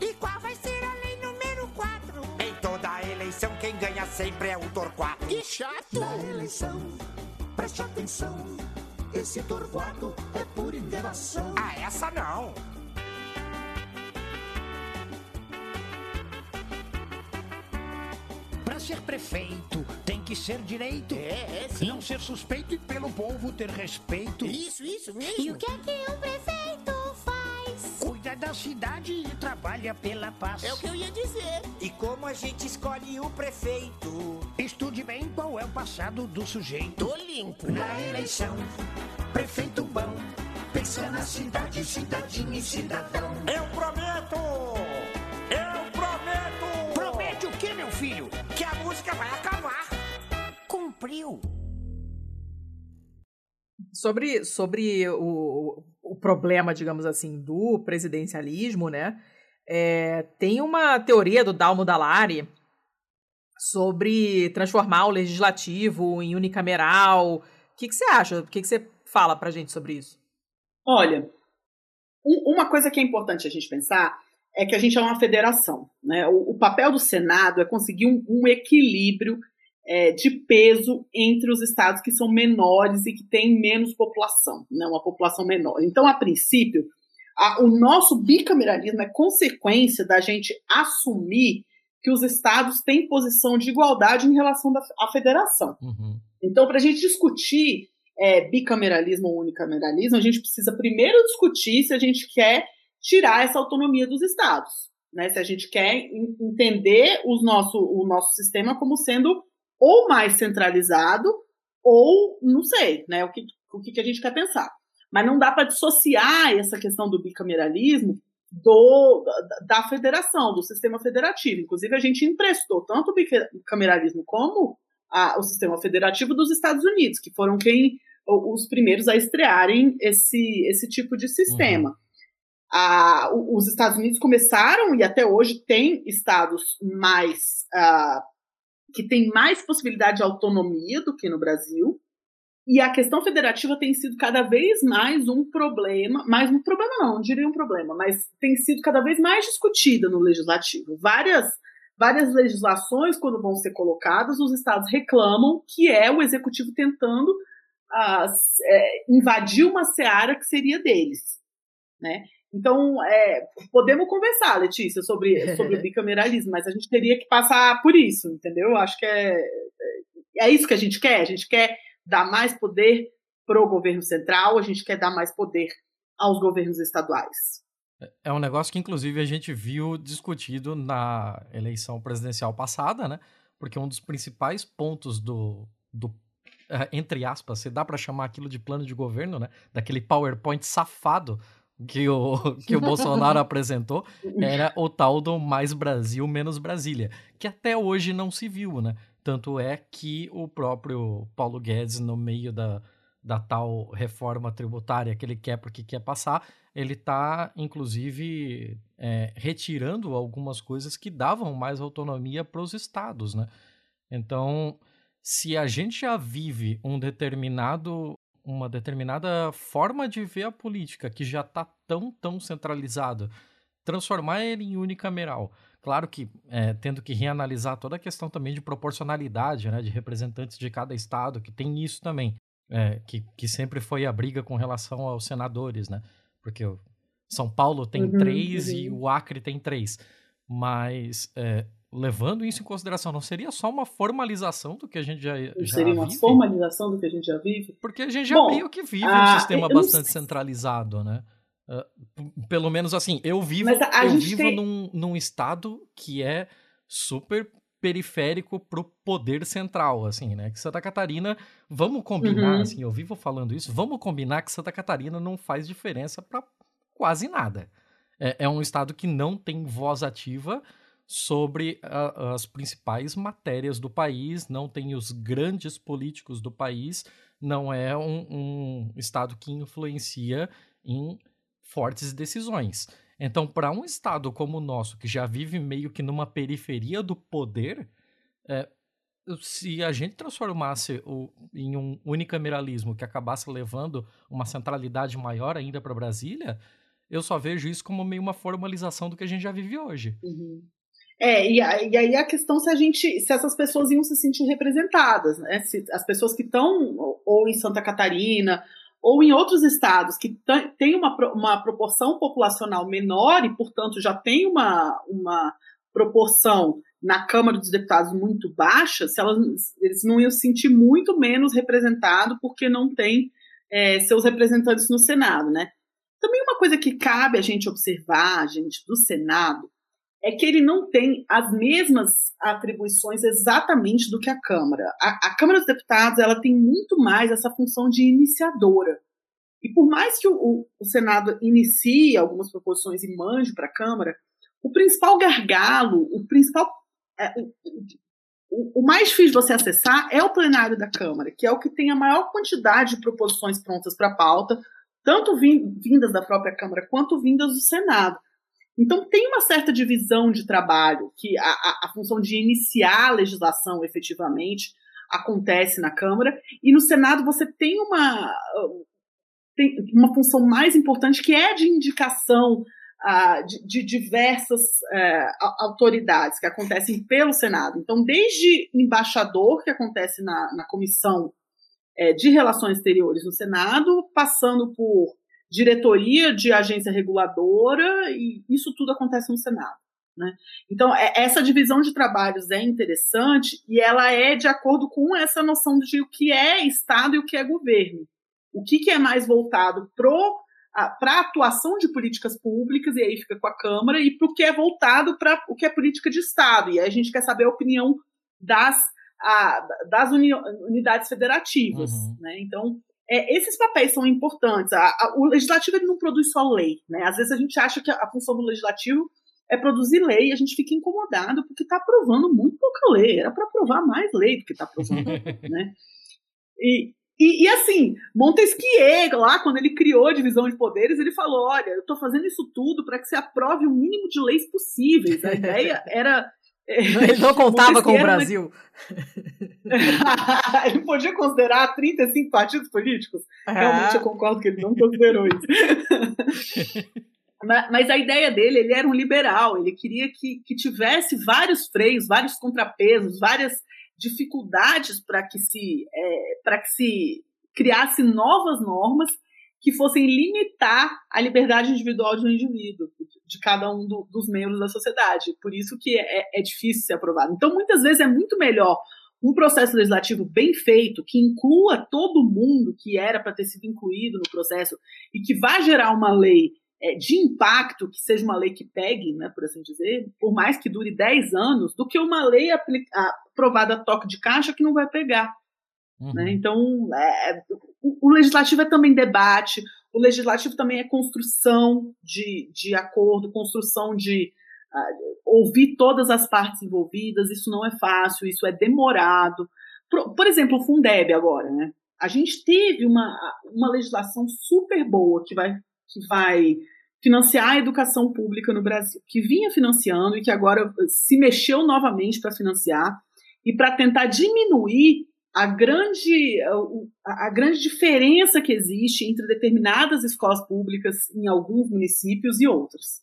E qual vai ser a eleição, quem ganha sempre é o Torquato. Que chato! Na eleição, preste atenção. Esse Torquato é por enganação. Ah, essa não! ser prefeito tem que ser direito. É, é sim. Não ser suspeito e pelo povo ter respeito. Isso, isso mesmo. E o que é que um prefeito da cidade e trabalha pela paz. É o que eu ia dizer. E como a gente escolhe o prefeito? Estude bem qual é o passado do sujeito. Tô limpo. Na eleição, prefeito bom. Pensa na cidade, cidadinha e cidadão. Eu prometo! Eu prometo! Promete o que, meu filho? Que a música vai acabar. Cumpriu. Sobre, sobre o, o problema, digamos assim, do presidencialismo, né? É, tem uma teoria do Dalmo Dallari sobre transformar o legislativo em unicameral. O que, que você acha? O que, que você fala pra gente sobre isso? Olha, um- uma coisa que é importante a gente pensar é que a gente é uma federação. Né? O, o papel do Senado é conseguir um, um equilíbrio é, de peso entre os estados que são menores e que têm menos população, né? uma população menor. Então, a princípio, a- o nosso bicameralismo é consequência da gente assumir que os estados têm posição de igualdade em relação à federação. Uhum. Então, para a gente discutir é, bicameralismo ou unicameralismo, a gente precisa primeiro discutir se a gente quer tirar essa autonomia dos estados, né? Se a gente quer en- entender os nosso, o nosso sistema como sendo ou mais centralizado ou não sei, né? O que, o que a gente quer pensar. Mas não dá para dissociar essa questão do bicameralismo do, da, da federação, do sistema federativo. Inclusive, a gente emprestou tanto o bicameralismo como a- o sistema federativo dos Estados Unidos, que foram quem os primeiros a estrearem esse, esse tipo de sistema. O- os Estados Unidos começaram e até hoje tem estados mais ah, que têm mais possibilidade de autonomia do que no Brasil. E a questão federativa tem sido cada vez mais um problema, mais um problema não, não diria um problema, mas tem sido cada vez mais discutida no legislativo. Várias várias legislações, quando vão ser colocadas, os estados reclamam que é o executivo tentando é, invadir uma seara que seria deles, né? Então, é, podemos conversar, Letícia, sobre, sobre o bicameralismo, mas a gente teria que passar por isso, entendeu? Acho que é, é, é isso que a gente quer. A gente quer dar mais poder para o governo central, a gente quer dar mais poder aos governos estaduais. É um negócio que, inclusive, a gente viu discutido na eleição presidencial passada, né? Porque um dos principais pontos do, do eh, entre aspas, se dá para chamar aquilo de plano de governo, né? Daquele PowerPoint safado que o, que o Bolsonaro apresentou, era o tal do mais Brasil, menos Brasília, que até hoje não se viu, né? Tanto é que o próprio Paulo Guedes, no meio da, da tal reforma tributária que ele quer porque quer passar, ele está, inclusive, é, retirando algumas coisas que davam mais autonomia para os estados, né? Então, se a gente já vive um determinado, uma determinada forma de ver a política que já está tão, tão centralizado, transformar ele em unicameral, claro que é, tendo que reanalisar toda a questão também de proporcionalidade, né, de representantes de cada estado, que tem isso também, é, que, que sempre foi a briga com relação aos senadores, né? Porque o São Paulo tem Uhum, três uhum. e o Acre tem três. Mas é, levando isso em consideração, não seria só uma formalização do que a gente já, já Seria uma vive? formalização do que a gente já vive? Porque a gente já Bom, meio que vive ah, um sistema bastante sei. centralizado, né? P- pelo menos assim, eu vivo, eu vivo tem- num, num estado que é super periférico pro poder central, assim, né? Que Santa Catarina, vamos combinar, Uhum. assim, eu vivo falando isso, vamos combinar que Santa Catarina não faz diferença para quase nada. É, é um estado que não tem voz ativa sobre a- as principais matérias do país, não tem os grandes políticos do país, não é um, um estado que influencia em fortes decisões. Então, para um estado como o nosso, que já vive meio que numa periferia do poder, é, se a gente transformasse o, em um unicameralismo que acabasse levando uma centralidade maior ainda para Brasília, eu só vejo isso como meio uma formalização do que a gente já vive hoje. Uhum. É, e, e aí a questão se a gente, se essas pessoas iam se sentir representadas, né? Se as pessoas que estão ou- em Santa Catarina ou em outros estados que têm uma, uma proporção populacional menor e, portanto, já tem uma, uma proporção na Câmara dos Deputados muito baixa, se elas, eles não iam se sentir muito menos representados porque não tem é, seus representantes no Senado, né? Também uma coisa que cabe a gente observar, gente, do Senado, é que ele não tem as mesmas atribuições exatamente do que a Câmara. A, a Câmara dos Deputados ela tem muito mais essa função de iniciadora. E por mais que o, o, o Senado inicie algumas proposições e mande para a Câmara, o principal gargalo, o principal. É, o, o, mais difícil de você acessar é o plenário da Câmara, que é o que tem a maior quantidade de proposições prontas para pauta, tanto vindas da própria Câmara quanto vindas do Senado. Então, tem uma certa divisão de trabalho, que a, a, a função de iniciar a legislação efetivamente acontece na Câmara, e no Senado você tem uma, tem uma função mais importante que é de indicação uh, de, de, diversas uh, autoridades que acontecem pelo Senado. Então, desde embaixador, que acontece na, na Comissão uh, de Relações Exteriores no Senado, passando por diretoria de agência reguladora, e isso tudo acontece no Senado. Né? Então, é, essa divisão de trabalhos é interessante e ela é de acordo com essa noção de o que é Estado e o que é governo. O que, que é mais voltado para a atuação de políticas públicas, e aí fica com a Câmara, e para o que é voltado para o que é política de Estado. E aí a gente quer saber a opinião das, a, das uni, unidades federativas. Uhum. Né? Então, é, esses papéis são importantes. A, a, o legislativo ele não produz só lei. Né? Às vezes a gente acha que a, a função do legislativo é produzir lei e a gente fica incomodado porque está aprovando muito pouca lei. Era para aprovar mais lei do que está aprovando. né? E, e, e, assim, Montesquieu, lá, quando ele criou a divisão de poderes, ele falou: olha, eu estou fazendo isso tudo para que se aprove o mínimo de leis possíveis. A ideia era. Ele não contava com o Brasil. ele podia considerar 35 partidos políticos? Ah. Realmente eu concordo que ele não considerou isso. Mas a ideia dele, ele era um liberal, ele queria que, que tivesse vários freios, vários contrapesos, várias dificuldades para que se é, para que se criasse novas normas que fossem limitar a liberdade individual de um indivíduo, de cada um do, dos membros da sociedade. Por isso que é, é difícil ser aprovado. Então, muitas vezes é muito melhor um processo legislativo bem feito, que inclua todo mundo que era para ter sido incluído no processo e que vai gerar uma lei é, de impacto, que seja uma lei que pegue, né, por assim dizer, por mais que dure 10 anos, do que uma lei aprovada a toque de caixa que não vai pegar. Uhum. Né? Então, é, o, o, legislativo é também debate, o legislativo também é construção de, de acordo, construção de uh, ouvir todas as partes envolvidas, isso não é fácil, isso é demorado. Por, por exemplo, o Fundeb agora, né? A gente teve uma, uma legislação super boa que vai que vai financiar a educação pública no Brasil, que vinha financiando e que agora se mexeu novamente para financiar e para tentar diminuir a grande, a, grande diferença que existe entre determinadas escolas públicas em alguns municípios e outras.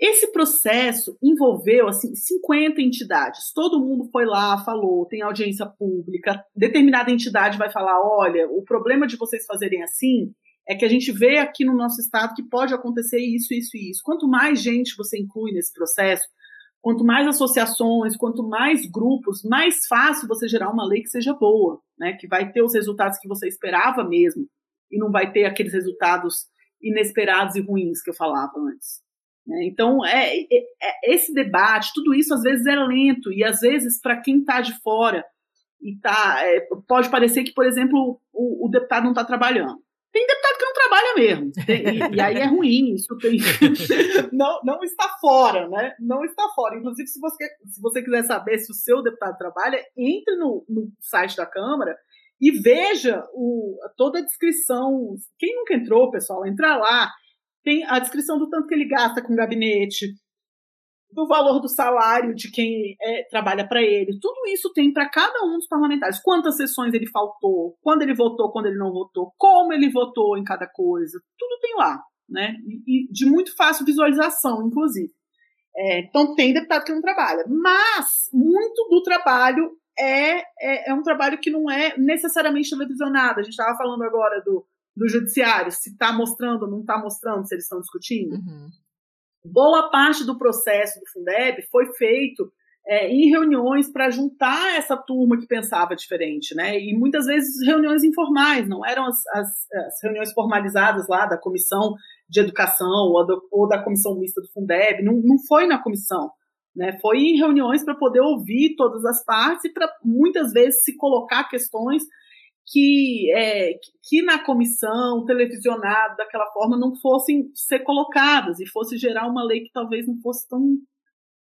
Esse processo envolveu assim 50 entidades. Todo mundo foi lá, falou, tem audiência pública. Determinada entidade vai falar: olha, o problema de vocês fazerem assim é que a gente vê aqui no nosso estado que pode acontecer isso, isso e isso. Quanto mais gente você inclui nesse processo, quanto mais associações, quanto mais grupos, mais fácil você gerar uma lei que seja boa, né? Que vai ter os resultados que você esperava mesmo e não vai ter aqueles resultados inesperados e ruins que eu falava antes. Né? Então, é, é, é, esse debate, tudo isso às vezes é lento e às vezes para quem está de fora e tá, é, pode parecer que, por exemplo, o, o deputado não está trabalhando. Tem deputado que não trabalha mesmo. Tem, e, e, aí é ruim, isso tem. não, não está fora, né? Não está fora. Inclusive, se você, se você quiser saber se o seu deputado trabalha, entre no, no site da Câmara e veja o, toda a descrição. Quem nunca entrou, pessoal, entra lá. Tem a descrição do tanto que ele gasta com gabinete, do valor do salário de quem é, trabalha para ele. Tudo isso tem para cada um dos parlamentares. Quantas sessões ele faltou, quando ele votou, quando ele não votou, como ele votou em cada coisa. Tudo tem lá, né? E, e de muito fácil visualização, inclusive. É, então tem deputado que não trabalha. Mas muito do trabalho é, é, é um trabalho que não é necessariamente televisionado. A gente estava falando agora do, do judiciário, se está mostrando ou não está mostrando, se eles estão discutindo. Uhum boa parte do processo do Fundeb foi feito é, em reuniões para juntar essa turma que pensava diferente, né? E muitas vezes reuniões informais, não eram as, as, as reuniões formalizadas lá da comissão de educação ou, do, ou da comissão mista do Fundeb, não, não foi na comissão. Né, foi em reuniões para poder ouvir todas as partes e para muitas vezes se colocar questões que, é, que na comissão, televisionado daquela forma, não fossem ser colocadas e fosse gerar uma lei que talvez não fosse tão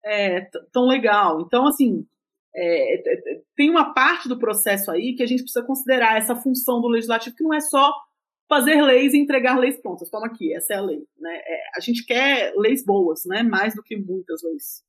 é, tão legal. Então, assim, é, tem uma parte do processo aí que a gente precisa considerar essa função do legislativo, que não é só fazer leis e entregar leis prontas. Toma aqui, essa é a lei. Né? É, a gente quer leis boas, né? mais do que muitas leis.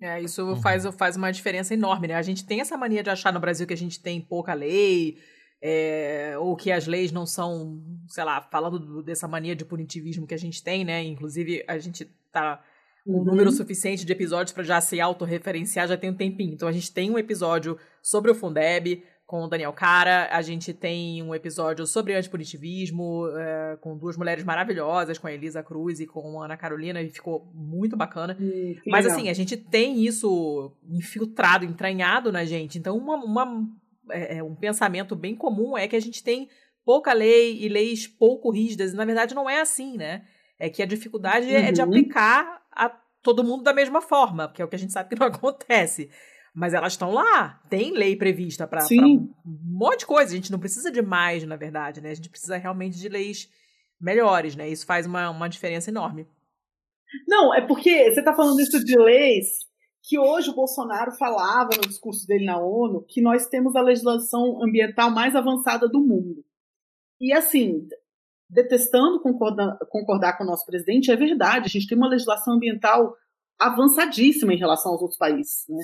É, isso uhum. faz, faz uma diferença enorme, né? A gente tem essa mania de achar no Brasil que a gente tem pouca lei, é, ou que as leis não são, sei lá, falando dessa mania de punitivismo que a gente tem, né? Inclusive, a gente tá um uhum. número suficiente de episódios para já se autorreferenciar já tem um tempinho. Então a gente tem um episódio sobre o Fundeb com o Daniel Cara, a gente tem um episódio sobre antipunitivismo é, com duas mulheres maravilhosas, com a Elisa Cruz e com a Ana Carolina, e ficou muito bacana. Hum, Mas legal. assim, a gente tem isso infiltrado, entranhado na gente. Então, uma, uma é, é, um pensamento bem comum é que a gente tem pouca lei e leis pouco rígidas, e na verdade não é assim, né? É que a dificuldade uhum. é de uhum. aplicar a todo mundo da mesma forma, que é o que a gente sabe que não acontece. Mas elas estão lá, tem lei prevista para um monte de coisa. A gente não precisa de mais, na verdade, né? A gente precisa realmente de leis melhores, né? Isso faz uma, uma diferença enorme. Não, é porque você está falando isso de leis que hoje o Bolsonaro falava no discurso dele na ONU que nós temos a legislação ambiental mais avançada do mundo. E assim, detestando concordar, concordar com o nosso presidente, é verdade, a gente tem uma legislação ambiental avançadíssima em relação aos outros países. Né?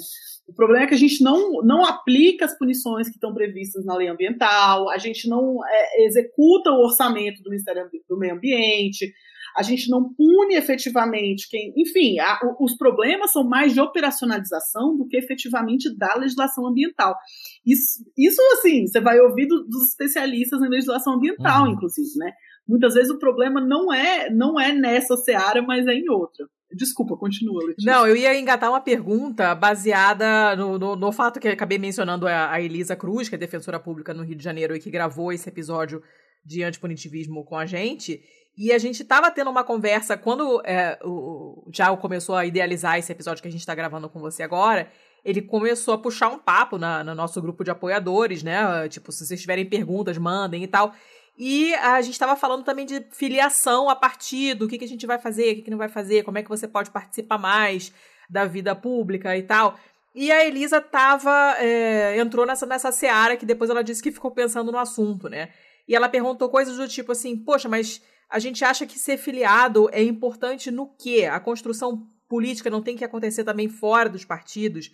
O problema é que a gente não, não aplica as punições que estão previstas na lei ambiental, a gente não é, executa o orçamento do Ministério do Meio Ambiente, a gente não pune efetivamente quem. Enfim, a, os problemas são mais de operacionalização do que efetivamente da legislação ambiental. Isso, isso assim, você vai ouvir do, dos especialistas em legislação ambiental, uhum. inclusive, né? Muitas vezes o problema não é não é nessa seara, mas é em outra. Desculpa, continua, Letícia. Não, eu ia engatar uma pergunta baseada no, no, no fato que acabei mencionando a, a, Elisa Cruz, que é defensora pública no Rio de Janeiro e que gravou esse episódio de antipunitivismo com a gente. E a gente estava tendo uma conversa quando é, o Thiago começou a idealizar esse episódio que a gente está gravando com você agora. Ele começou a puxar um papo na, no nosso grupo de apoiadores, né? Tipo, se vocês tiverem perguntas, mandem e tal. E a gente estava falando também de filiação a partido, o que, que a gente vai fazer, o que, que não vai fazer, como é que você pode participar mais da vida pública e tal. E a Elisa tava, é, entrou nessa, nessa seara que depois ela disse que ficou pensando no assunto, né? E ela perguntou coisas do tipo assim, poxa, mas a gente acha que ser filiado é importante no quê? A construção política não tem que acontecer também fora dos partidos?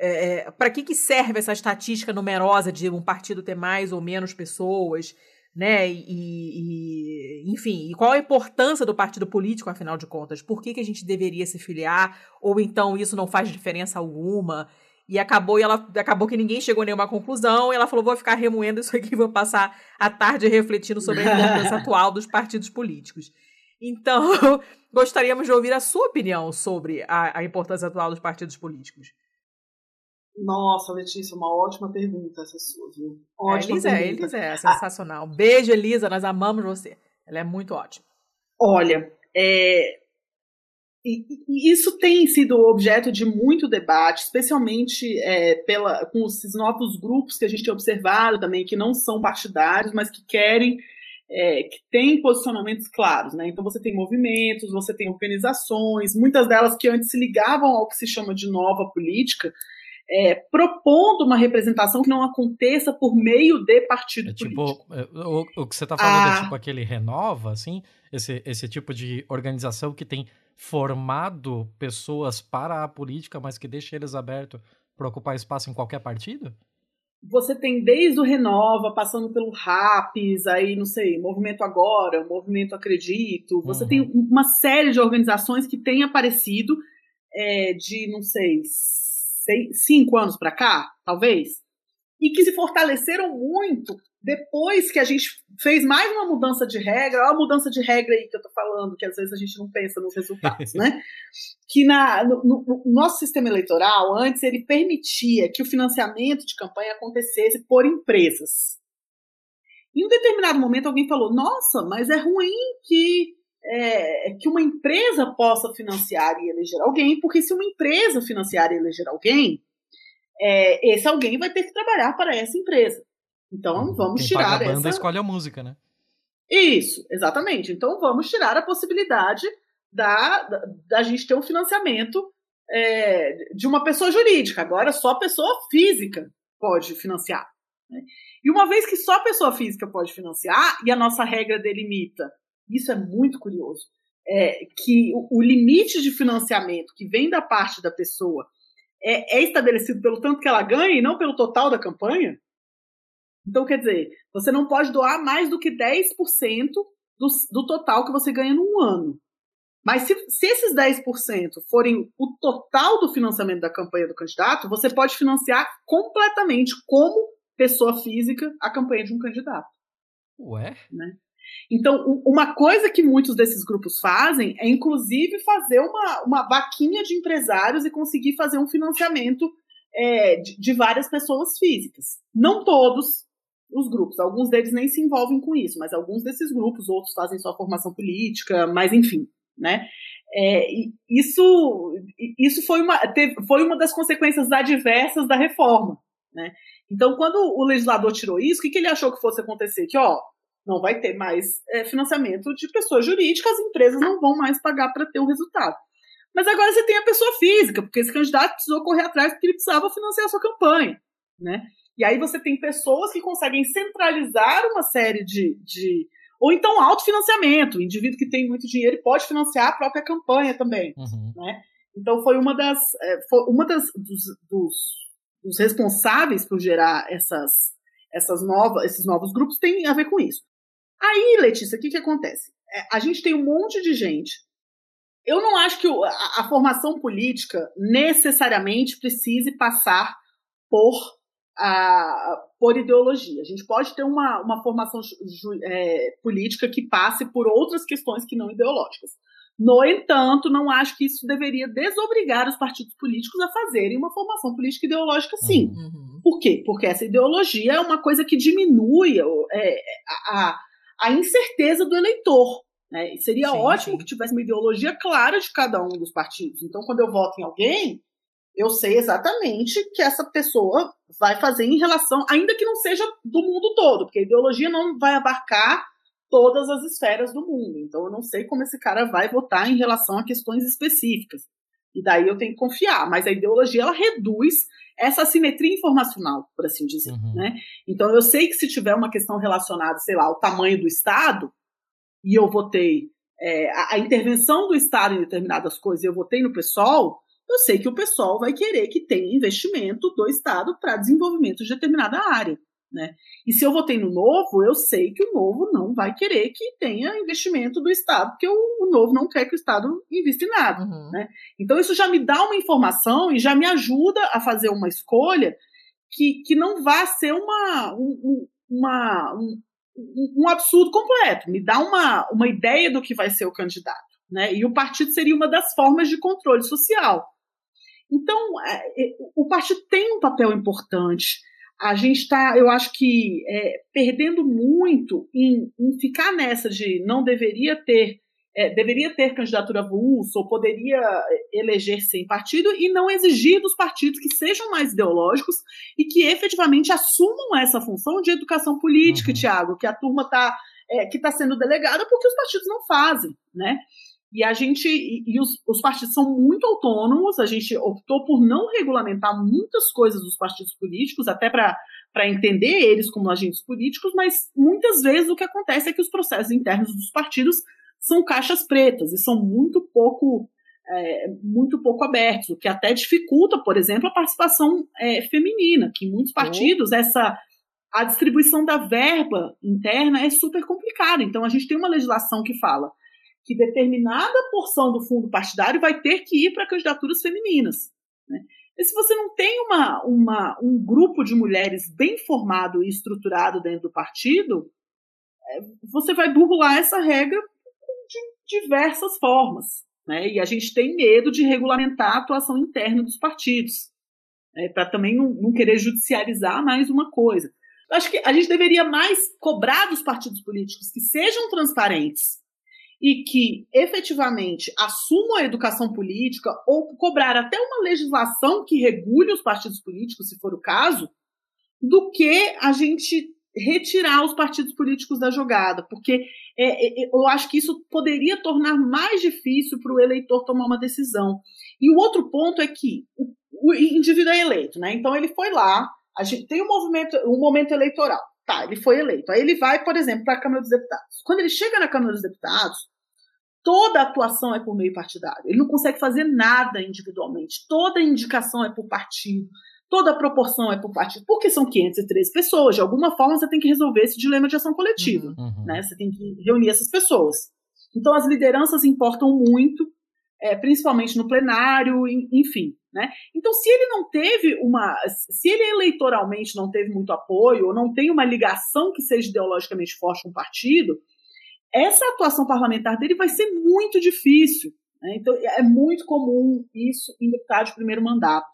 É, é para que, que serve essa estatística numerosa de um partido ter mais ou menos pessoas? né? E, e, enfim, e qual a importância do partido político, afinal de contas? Por que, que a gente deveria se filiar? Ou então isso não faz diferença alguma? E acabou, e ela acabou que ninguém chegou a nenhuma conclusão, e ela falou: vou ficar remoendo isso aqui, vou passar a tarde refletindo sobre a importância atual dos partidos políticos. Então, gostaríamos de ouvir a sua opinião sobre a, a importância atual dos partidos políticos. Nossa, Letícia, uma ótima pergunta essa sua, viu? É, ótima Elisa, é, pergunta. Elisa é sensacional. Ah, Beijo, Elisa, nós amamos você. Ela é muito ótima. Olha, é, isso tem sido objeto de muito debate, especialmente é, pela, com esses novos grupos que a gente tem observado também, que não são partidários, mas que querem, é, que têm posicionamentos claros. Né? Então você tem movimentos, você tem organizações, muitas delas que antes se ligavam ao que se chama de nova política, é, propondo uma representação que não aconteça por meio de partido é tipo, político. O, o, que você está falando é ah. é tipo aquele renova, assim? Esse, esse tipo de organização que tem formado pessoas para a política, mas que deixa eles abertos para ocupar espaço em qualquer partido? Você tem desde o Renova, passando pelo RAPS, aí, não sei, Movimento Agora, Movimento Acredito. Você uhum. tem uma série de organizações que têm aparecido é, de, não sei, seis, cinco anos para cá, talvez, e que se fortaleceram muito depois que a gente fez mais uma mudança de regra, olha a mudança de regra aí que eu tô falando, que às vezes a gente não pensa nos resultados, né? Que na, no, no, nosso sistema eleitoral, antes, ele permitia que o financiamento de campanha acontecesse por empresas. Em um determinado momento, alguém falou: nossa, mas é ruim que, é, que uma empresa possa financiar e eleger alguém, porque se uma empresa financiar e eleger alguém, é, esse alguém vai ter que trabalhar para essa empresa. Então vamos Quem tirar paga a banda essa. escolhe a música, né? Isso, exatamente. Então vamos tirar a possibilidade da, da, da gente ter um financiamento é, de uma pessoa jurídica. Agora só pessoa física pode financiar. Né? E uma vez que só pessoa física pode financiar, e a nossa regra delimita, isso é muito curioso, é, que o, o limite de financiamento que vem da parte da pessoa é, é estabelecido pelo tanto que ela ganha e não pelo total da campanha. Então, quer dizer, você não pode doar mais do que 10% do, do total que você ganha num ano. Mas se, se esses 10% forem o total do financiamento da campanha do candidato, você pode financiar completamente, como pessoa física, a campanha de um candidato. Ué? Né? Então, uma coisa que muitos desses grupos fazem é, inclusive, fazer uma, uma vaquinha de empresários e conseguir fazer um financiamento é, de, de várias pessoas físicas. Não todos, os grupos. Alguns deles nem se envolvem com isso, mas alguns desses grupos, outros fazem sua formação política, mas enfim, né? É, isso isso foi, uma, teve, foi uma das consequências adversas da reforma, né? Então, quando o legislador tirou isso, o que, que ele achou que fosse acontecer? Que, ó, não vai ter mais é, financiamento de pessoas jurídicas, as empresas não vão mais pagar para ter o resultado. Mas agora você tem a pessoa física, porque esse candidato precisou correr atrás porque ele precisava financiar a sua campanha, né? E aí você tem pessoas que conseguem centralizar uma série de. de ou então autofinanciamento. O indivíduo que tem muito dinheiro pode financiar a própria campanha também. Uhum. Né? Então foi uma das. Foi uma das dos, dos, dos responsáveis por gerar essas, essas novas, esses novos grupos tem a ver com isso. Aí, Letícia, o que, que acontece? A gente tem um monte de gente. Eu não acho que a, a formação política necessariamente precise passar por a, por ideologia. A gente pode ter uma, uma formação ju, é, política que passe por outras questões que não ideológicas. No entanto, não acho que isso deveria desobrigar os partidos políticos a fazerem uma formação política ideológica, sim. Uhum. Por quê? Porque essa ideologia é uma coisa que diminui é, a, a incerteza do eleitor. Né? E seria sim, ótimo sim. que tivesse uma ideologia clara de cada um dos partidos. Então, quando eu voto em alguém, eu sei exatamente que essa pessoa vai fazer em relação, ainda que não seja do mundo todo, porque a ideologia não vai abarcar todas as esferas do mundo. Então eu não sei como esse cara vai votar em relação a questões específicas. E daí eu tenho que confiar, mas a ideologia ela reduz essa assimetria informacional, por assim dizer, uhum. né? Então eu sei que se tiver uma questão relacionada, sei lá, ao tamanho do Estado, e eu votei é, a, a, intervenção do Estado em determinadas coisas, eu votei no PSOL, eu sei que o pessoal vai querer que tenha investimento do Estado para desenvolvimento de determinada área. Né? E se eu votei no novo, eu sei que o novo não vai querer que tenha investimento do Estado, porque o, novo não quer que o Estado invista em nada. Uhum. Né? Então, isso já me dá uma informação e já me ajuda a fazer uma escolha que, que não vá ser uma, um, uma, um, um absurdo completo. Me dá uma, uma ideia do que vai ser o candidato. Né? E o partido seria uma das formas de controle social. Então, é, o partido tem um papel importante. A gente está, eu acho que, é, perdendo muito em, em, ficar nessa de não deveria ter, é, deveria ter candidatura avulsa ou poderia eleger sem partido e não exigir dos partidos que sejam mais ideológicos e que efetivamente assumam essa função de educação política, uhum. Tiago, que a turma está é, que está sendo delegada porque os partidos não fazem, né? E a gente e, e os, os, partidos são muito autônomos, a gente optou por não regulamentar muitas coisas dos partidos políticos, até para entender eles como agentes políticos, mas muitas vezes o que acontece é que os processos internos dos partidos são caixas pretas e são muito pouco é, muito pouco abertos, o que até dificulta, por exemplo, a participação é, feminina, que em muitos partidos essa a distribuição da verba interna é super complicada. Então a gente tem uma legislação que fala que determinada porção do fundo partidário vai ter que ir para candidaturas femininas. Né? E se você não tem uma, uma, um grupo de mulheres bem formado e estruturado dentro do partido, é, você vai burlar essa regra de diversas formas. Né? E a gente tem medo de regulamentar a atuação interna dos partidos, né? para também não, não querer judicializar mais uma coisa. Eu acho que a gente deveria mais cobrar dos partidos políticos que sejam transparentes e que efetivamente assumam a educação política ou cobrar até uma legislação que regule os partidos políticos, se for o caso, do que a gente retirar os partidos políticos da jogada, porque é, é, eu acho que isso poderia tornar mais difícil para o eleitor tomar uma decisão. E o outro ponto é que o, o indivíduo é eleito, né? Então ele foi lá, a gente tem um movimento, um momento eleitoral. Tá, ele foi eleito. Aí ele vai, por exemplo, para a Câmara dos Deputados. Quando ele chega na Câmara dos Deputados, toda a atuação é por meio partidário. Ele não consegue fazer nada individualmente. Toda indicação é por partido. Toda a proporção é por partido. Porque são 513 pessoas. De alguma forma, você tem que resolver esse dilema de ação coletiva. Uhum. uhum. Né? Você tem que reunir essas pessoas. Então, as lideranças importam muito, é, principalmente no plenário, enfim. Né? Então, se ele não teve uma. Se ele eleitoralmente não teve muito apoio, ou não tem uma ligação que seja ideologicamente forte com o partido, essa atuação parlamentar dele vai ser muito difícil. Né? Então, é muito comum isso em deputado de primeiro mandato,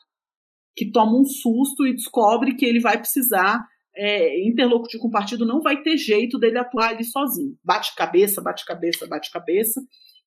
que toma um susto e descobre que ele vai precisar é, interlocutir com o partido, não vai ter jeito dele atuar ali sozinho. Bate cabeça, bate cabeça, bate cabeça,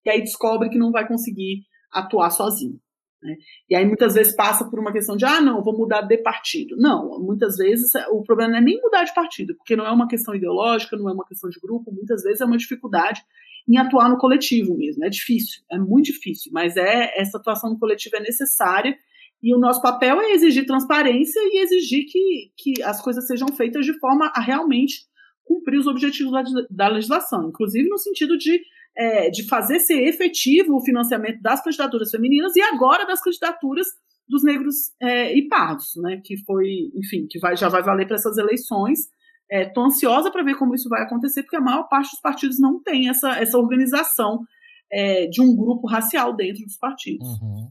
e aí descobre que não vai conseguir atuar sozinho. Né? E aí muitas vezes passa por uma questão de, ah, não, vou mudar de partido. Não, muitas vezes o problema não é nem mudar de partido, porque não é uma questão ideológica, não é uma questão de grupo, muitas vezes é uma dificuldade em atuar no coletivo mesmo. É difícil, é muito difícil, mas é essa atuação no coletivo é necessária e o nosso papel é exigir transparência e exigir que, que as coisas sejam feitas de forma a realmente cumprir os objetivos da, da legislação, inclusive no sentido de é, de fazer ser efetivo o financiamento das candidaturas femininas e agora das candidaturas dos negros é, e pardos, né? Que foi, enfim, que vai, já vai valer para essas eleições. Estou é, ansiosa para ver como isso vai acontecer, porque a maior parte dos partidos não tem essa, essa organização é, de um grupo racial dentro dos partidos. Uhum.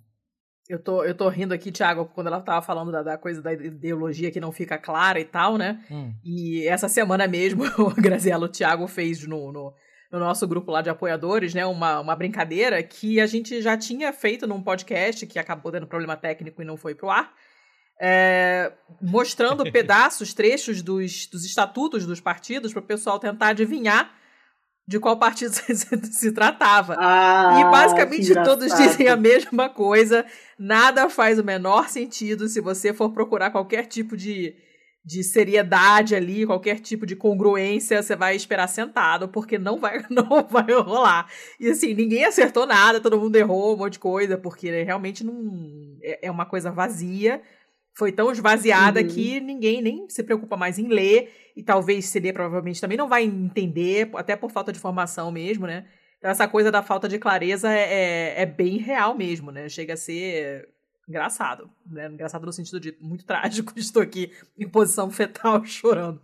Eu tô, eu tô rindo aqui, Thiago, quando ela tava falando da, da coisa da ideologia que não fica clara e tal, né? Hum. E essa semana mesmo, o Grazielo Thiago fez no, no, no nosso grupo lá de apoiadores, né, uma, uma brincadeira que a gente já tinha feito num podcast que acabou tendo problema técnico e não foi pro ar, é, mostrando pedaços, trechos dos, dos estatutos dos partidos para o pessoal tentar adivinhar de qual partido se, se tratava. Ah, e basicamente todos dizem a mesma coisa. Nada faz o menor sentido se você for procurar qualquer tipo de de seriedade ali, qualquer tipo de congruência, você vai esperar sentado, porque não vai, não vai rolar. E assim, ninguém acertou nada, todo mundo errou um monte de coisa, porque realmente não é, é uma coisa vazia. Foi tão esvaziada uhum. que ninguém nem se preocupa mais em ler, e talvez se ler provavelmente também não vai entender, até por falta de formação mesmo, né? Então essa coisa da falta de clareza é, é, é bem real mesmo, né? Chega a ser engraçado, né? Engraçado no sentido de muito trágico, estou aqui em posição fetal chorando.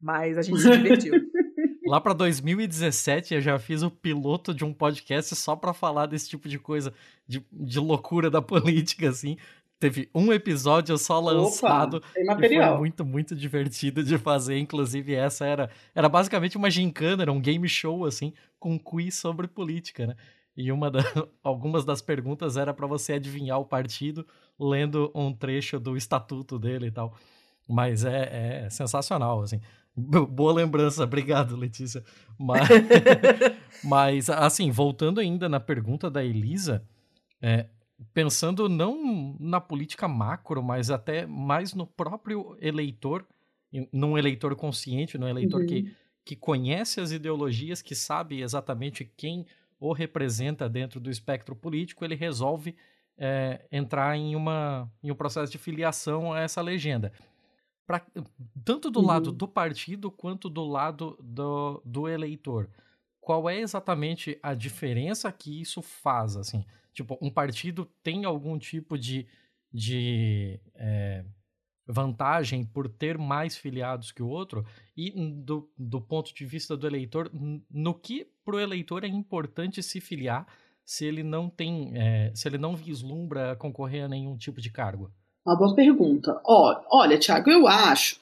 Mas a gente se divertiu. Lá para 2017 eu já fiz o piloto de um podcast só para falar desse tipo de coisa, de, de loucura da política, assim. Teve um episódio só lançado. Opa, tem material. E foi muito, muito divertido de fazer. Inclusive, essa era, era basicamente uma gincana, era um game show, assim, com quiz sobre política, né? E uma da, algumas das perguntas era para você adivinhar o partido lendo um trecho do estatuto dele e tal. Mas é, é sensacional, assim. Boa lembrança, obrigado, Letícia. Mas, mas, assim, voltando ainda na pergunta da Elisa, é, pensando não na política macro, mas até mais no próprio eleitor, num eleitor consciente, num eleitor uhum. que, que conhece as ideologias, que sabe exatamente quem o representa dentro do espectro político, ele resolve é, entrar em, uma, em um processo de filiação a essa legenda. Pra, tanto do uhum. lado do partido quanto do lado do, do eleitor. Qual é exatamente a diferença que isso faz? Assim? Tipo, um partido tem algum tipo de, de é, vantagem por ter mais filiados que o outro e do, do ponto de vista do eleitor, no que para o eleitor é importante se filiar se ele não tem, é, se ele não vislumbra concorrer a nenhum tipo de cargo? Uma boa pergunta. Ó, olha, Tiago, eu acho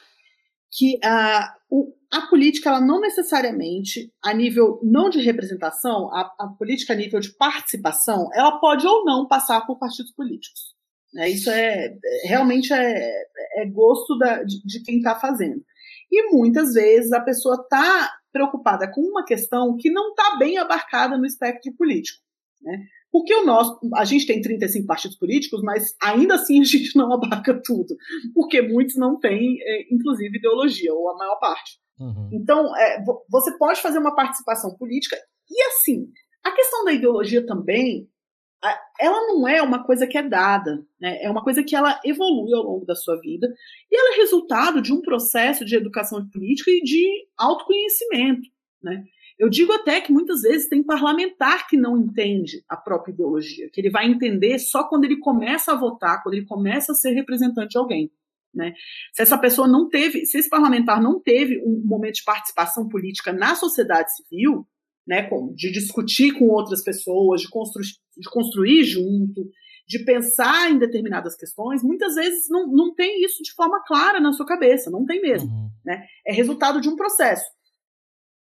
que a, o, a política, ela não necessariamente, a nível não de representação, a, a, política a nível de participação, ela pode ou não passar por partidos políticos. Né? Isso é realmente é, é gosto da, de, de quem está fazendo. E muitas vezes a pessoa está preocupada com uma questão que não está bem abarcada no espectro político. Né? Porque o nosso, a gente tem 35 partidos políticos, mas ainda assim a gente não abarca tudo, porque muitos não têm, é, inclusive, ideologia, ou a maior parte. Uhum. Então, é, você pode fazer uma participação política, e assim, a questão da ideologia também, ela não é uma coisa que é dada, né? é uma coisa que ela evolui ao longo da sua vida, e ela é resultado de um processo de educação política e de autoconhecimento. Né? Eu digo até que muitas vezes tem parlamentar que não entende a própria ideologia, que ele vai entender só quando ele começa a votar, quando ele começa a ser representante de alguém. Né? Se essa pessoa não teve, se esse parlamentar não teve um momento de participação política na sociedade civil, né, de discutir com outras pessoas, de construir, de construir junto, de pensar em determinadas questões, muitas vezes não, não tem isso de forma clara na sua cabeça, não tem mesmo. Uhum. Né? É resultado de um processo.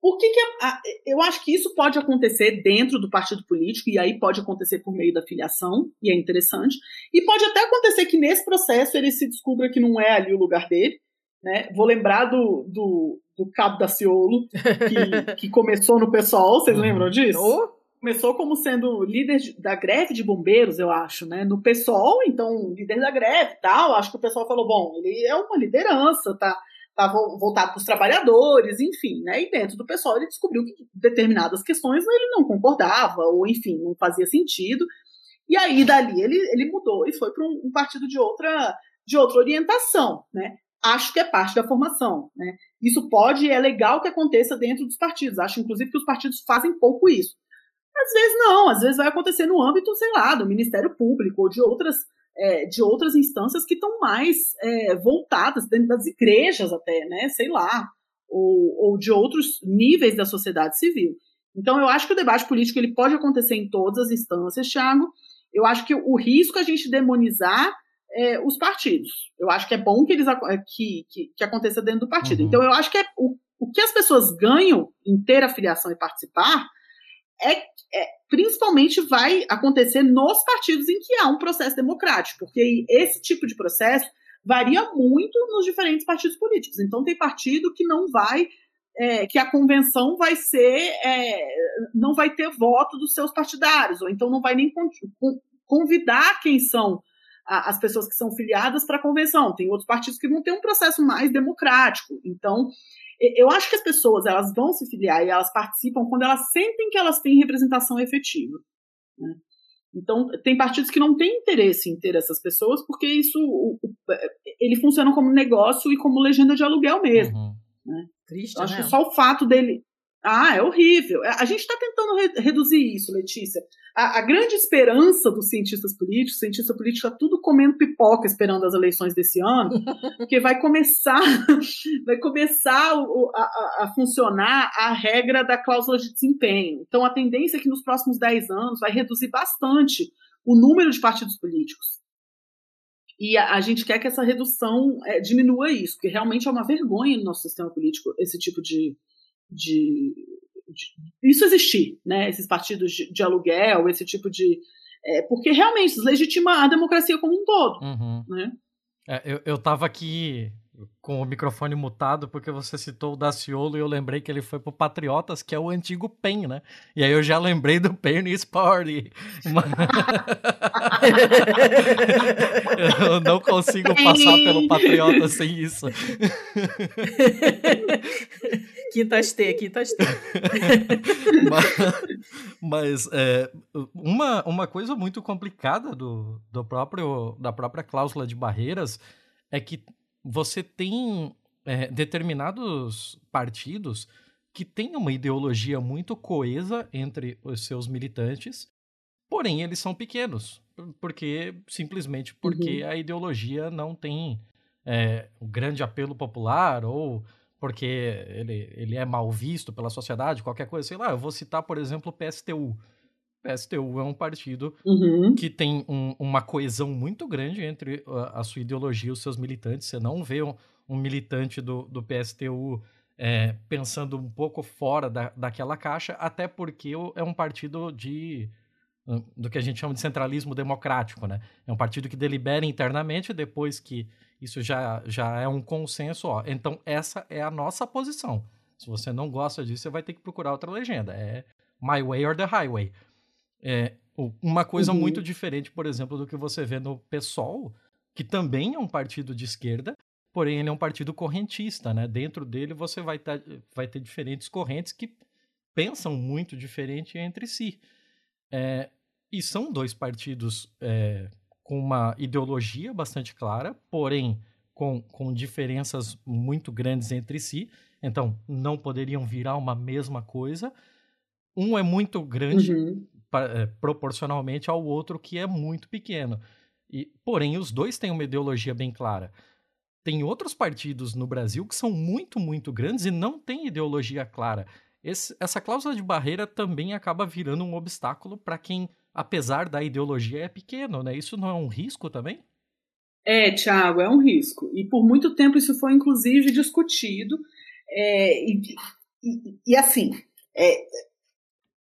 Por que, que a, a, eu acho que isso pode acontecer dentro do partido político, e aí pode acontecer por meio da filiação, e é interessante, e pode até acontecer que nesse processo ele se descubra que não é ali o lugar dele. Né? Vou lembrar do, do, do Cabo da Ciolo, que, que começou no PSOL, vocês uhum. lembram disso? Oh. Começou como sendo líder da greve de bombeiros, eu acho, né? No PSOL, então, líder da greve e tal. Acho que o pessoal falou: bom, ele é uma liderança, tá? tá voltado para os trabalhadores, enfim, né? E dentro do pessoal ele descobriu que determinadas questões ele não concordava, ou enfim, não fazia sentido. E aí dali ele, ele mudou e foi para um, um, partido de outra de outra orientação, né? Acho que é parte da formação, né? Isso pode e é legal que aconteça dentro dos partidos. Acho inclusive que os partidos fazem pouco isso. Às vezes não, às vezes vai acontecer no âmbito, sei lá, do Ministério Público ou de outras é, de outras instâncias que estão mais é, voltadas, dentro das igrejas até, né, sei lá, ou, ou de outros níveis da sociedade civil. Então, eu acho que o debate político ele pode acontecer em todas as instâncias, Thiago. Eu acho que o risco a gente demonizar é, os partidos. Eu acho que é bom que eles que, que, que aconteça dentro do partido. Uhum. Então, eu acho que é, o, o que as pessoas ganham em ter a filiação e participar é, é, principalmente vai acontecer nos partidos em que há um processo democrático, porque esse tipo de processo varia muito nos diferentes partidos políticos. Então, tem partido que não vai, é, que a convenção vai ser, é, não vai ter voto dos seus partidários, ou então não vai nem convidar quem são as pessoas que são filiadas para a convenção. Tem outros partidos que vão ter um processo mais democrático. Então, eu acho que as pessoas elas vão se filiar e elas participam quando elas sentem que elas têm representação efetiva. Né? Então, tem partidos que não têm interesse em ter essas pessoas, porque isso ele funciona como negócio e como legenda de aluguel mesmo. Uhum. Né? Triste, Eu acho né? que só o fato dele. Ah, é horrível. A gente está tentando re reduzir isso, Letícia a, a, grande esperança dos cientistas políticos, cientista político está tudo comendo pipoca esperando as eleições desse ano, porque vai começar, vai começar a, a, funcionar a regra da cláusula de desempenho. Então a tendência é que nos próximos 10 anos vai reduzir bastante o número de partidos políticos. E a, a gente quer que essa redução é, diminua isso, porque realmente é uma vergonha no nosso sistema político esse tipo de, de isso existir, né? Esses partidos de, de aluguel, esse tipo de. É, porque realmente legitima a democracia como um todo. Uhum. Né? É, eu, eu tava aqui com o microfone mutado porque você citou o Daciolo e eu lembrei que ele foi pro Patriotas, que é o antigo PEN, né? E aí eu já lembrei do Penny's Party. eu não consigo passar pelo Patriotas sem isso. Quintas T, quintas T. mas, mas é, uma, uma coisa muito complicada do, do próprio, da própria cláusula de barreiras é que você tem é, determinados partidos que têm uma ideologia muito coesa entre os seus militantes, porém eles são pequenos, porque simplesmente porque uhum. a ideologia não tem é, um grande apelo popular ou porque ele, ele é mal visto pela sociedade, qualquer coisa, sei lá, eu vou citar, por exemplo, o PSTU. PSTU é um partido Uhum. que tem um- uma coesão muito grande entre a, a sua ideologia e os seus militantes. Você não vê um, um militante do, do PSTU é, pensando um pouco fora da, daquela caixa, até porque é um partido de hum, do que a gente chama de centralismo democrático, né? É um partido que delibera internamente depois que isso já, já é um consenso, ó. Então essa é a nossa posição. Se você não gosta disso, você vai ter que procurar outra legenda. É my way or the highway. É, uma coisa Uhum. muito diferente, por exemplo, do que você vê no PSOL, que também é um partido de esquerda, porém ele é um partido correntista, né? Dentro dele você vai, tá- vai ter diferentes correntes que pensam muito diferente entre si. É, e são dois partidos é, com uma ideologia bastante clara, porém com, com diferenças muito grandes entre si. Então, não poderiam virar uma mesma coisa. Um é muito grande Uhum. É, proporcionalmente ao outro que é muito pequeno. E, porém, os dois têm uma ideologia bem clara. Tem outros partidos no Brasil que são muito, muito grandes e não têm ideologia clara. Esse- essa cláusula de barreira também acaba virando um obstáculo para quem, apesar da ideologia, é pequeno, né? Isso não é um risco também? É, Tiago, é um risco. E por muito tempo isso foi, inclusive, discutido. É, e, e- e, assim, é,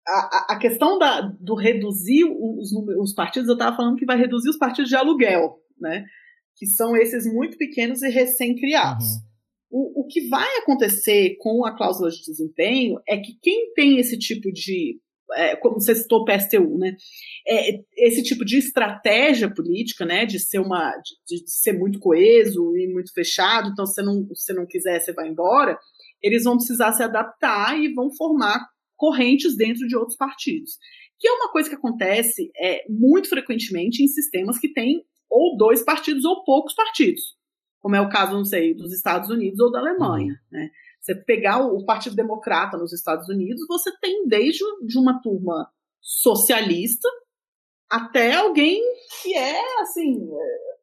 a, a- questão da- do reduzir os, os partidos, eu estava falando que vai reduzir os partidos de aluguel, né? Que são esses muito pequenos e recém-criados. Uhum. O, o que vai acontecer com a cláusula de desempenho é que quem tem esse tipo de. é, como você citou o PSTU, né? É, esse tipo de estratégia política, né? De ser uma. De, de ser muito coeso e muito fechado, então se não, se você não quiser, você vai embora, eles vão precisar se adaptar e vão formar correntes dentro de outros partidos. Que é uma coisa que acontece é, muito frequentemente em sistemas que têm ou dois partidos ou poucos partidos como é o caso, não sei, dos Estados Unidos ou da Alemanha. Né? Você pegar o, Partido Democrata nos Estados Unidos, você tem desde de uma turma socialista até alguém que é, assim,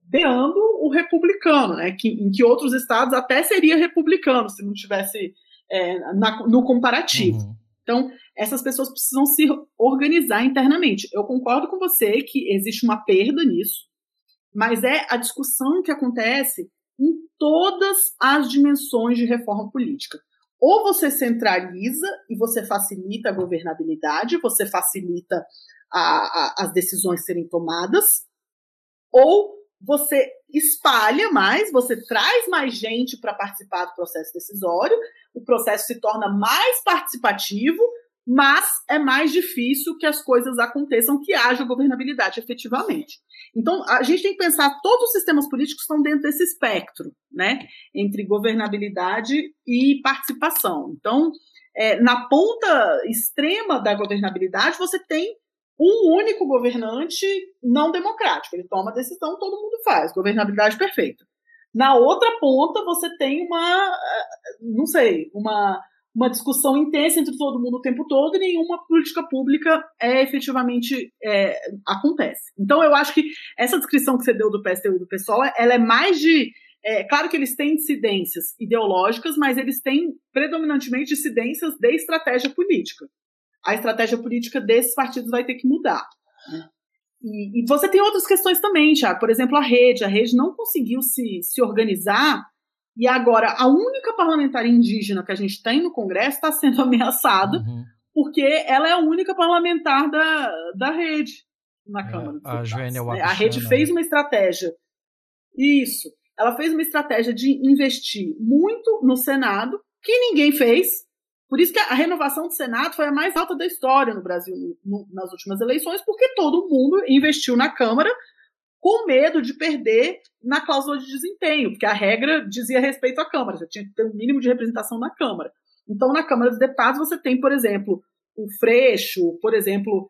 beando o republicano, né? que, em que outros estados até seria republicano se não tivesse é, na- no comparativo. Uhum. Então, essas pessoas precisam se organizar internamente. Eu concordo com você que existe uma perda nisso, mas é a discussão que acontece em todas as dimensões de reforma política. Ou você centraliza e você facilita a governabilidade, você facilita a- a- as decisões serem tomadas, ou você espalha mais, você traz mais gente para participar do processo decisório, o processo se torna mais participativo, mas é mais difícil que as coisas aconteçam, que haja governabilidade efetivamente. Então, a gente tem que pensar, todos os sistemas políticos estão dentro desse espectro, né? Entre governabilidade e participação. Então, é, na ponta extrema da governabilidade, você tem um único governante não democrático. Ele toma a decisão, todo mundo faz. Governabilidade perfeita. Na outra ponta, você tem uma, eh, não sei, uma, uma discussão intensa entre todo mundo o tempo todo e nenhuma política pública é efetivamente é, acontece. Então, eu acho que essa descrição que você deu do PSTU do PSOL, ela é mais de. É, claro que eles têm incidências ideológicas, mas eles têm predominantemente incidências de estratégia política. A estratégia política desses partidos vai ter que mudar. Né? E, e, você tem outras questões também, Tiago. Por exemplo, a rede. A rede não conseguiu se, se organizar e agora a única parlamentar indígena que a gente tem no Congresso está sendo ameaçada Uhum. porque ela é a única parlamentar da, da rede na É, Câmara. dos a Joênia né? A rede Wapichana. fez uma estratégia. Isso. Ela fez uma estratégia de investir muito no Senado, que ninguém fez. Por isso que a renovação do Senado foi a mais alta da história no Brasil no- nas últimas eleições, porque todo mundo investiu na Câmara com medo de perder na cláusula de desempenho, porque a regra dizia respeito à Câmara, você tinha que ter um mínimo de representação na Câmara. Então, na Câmara dos Deputados, você tem, por exemplo, o Freixo, por exemplo,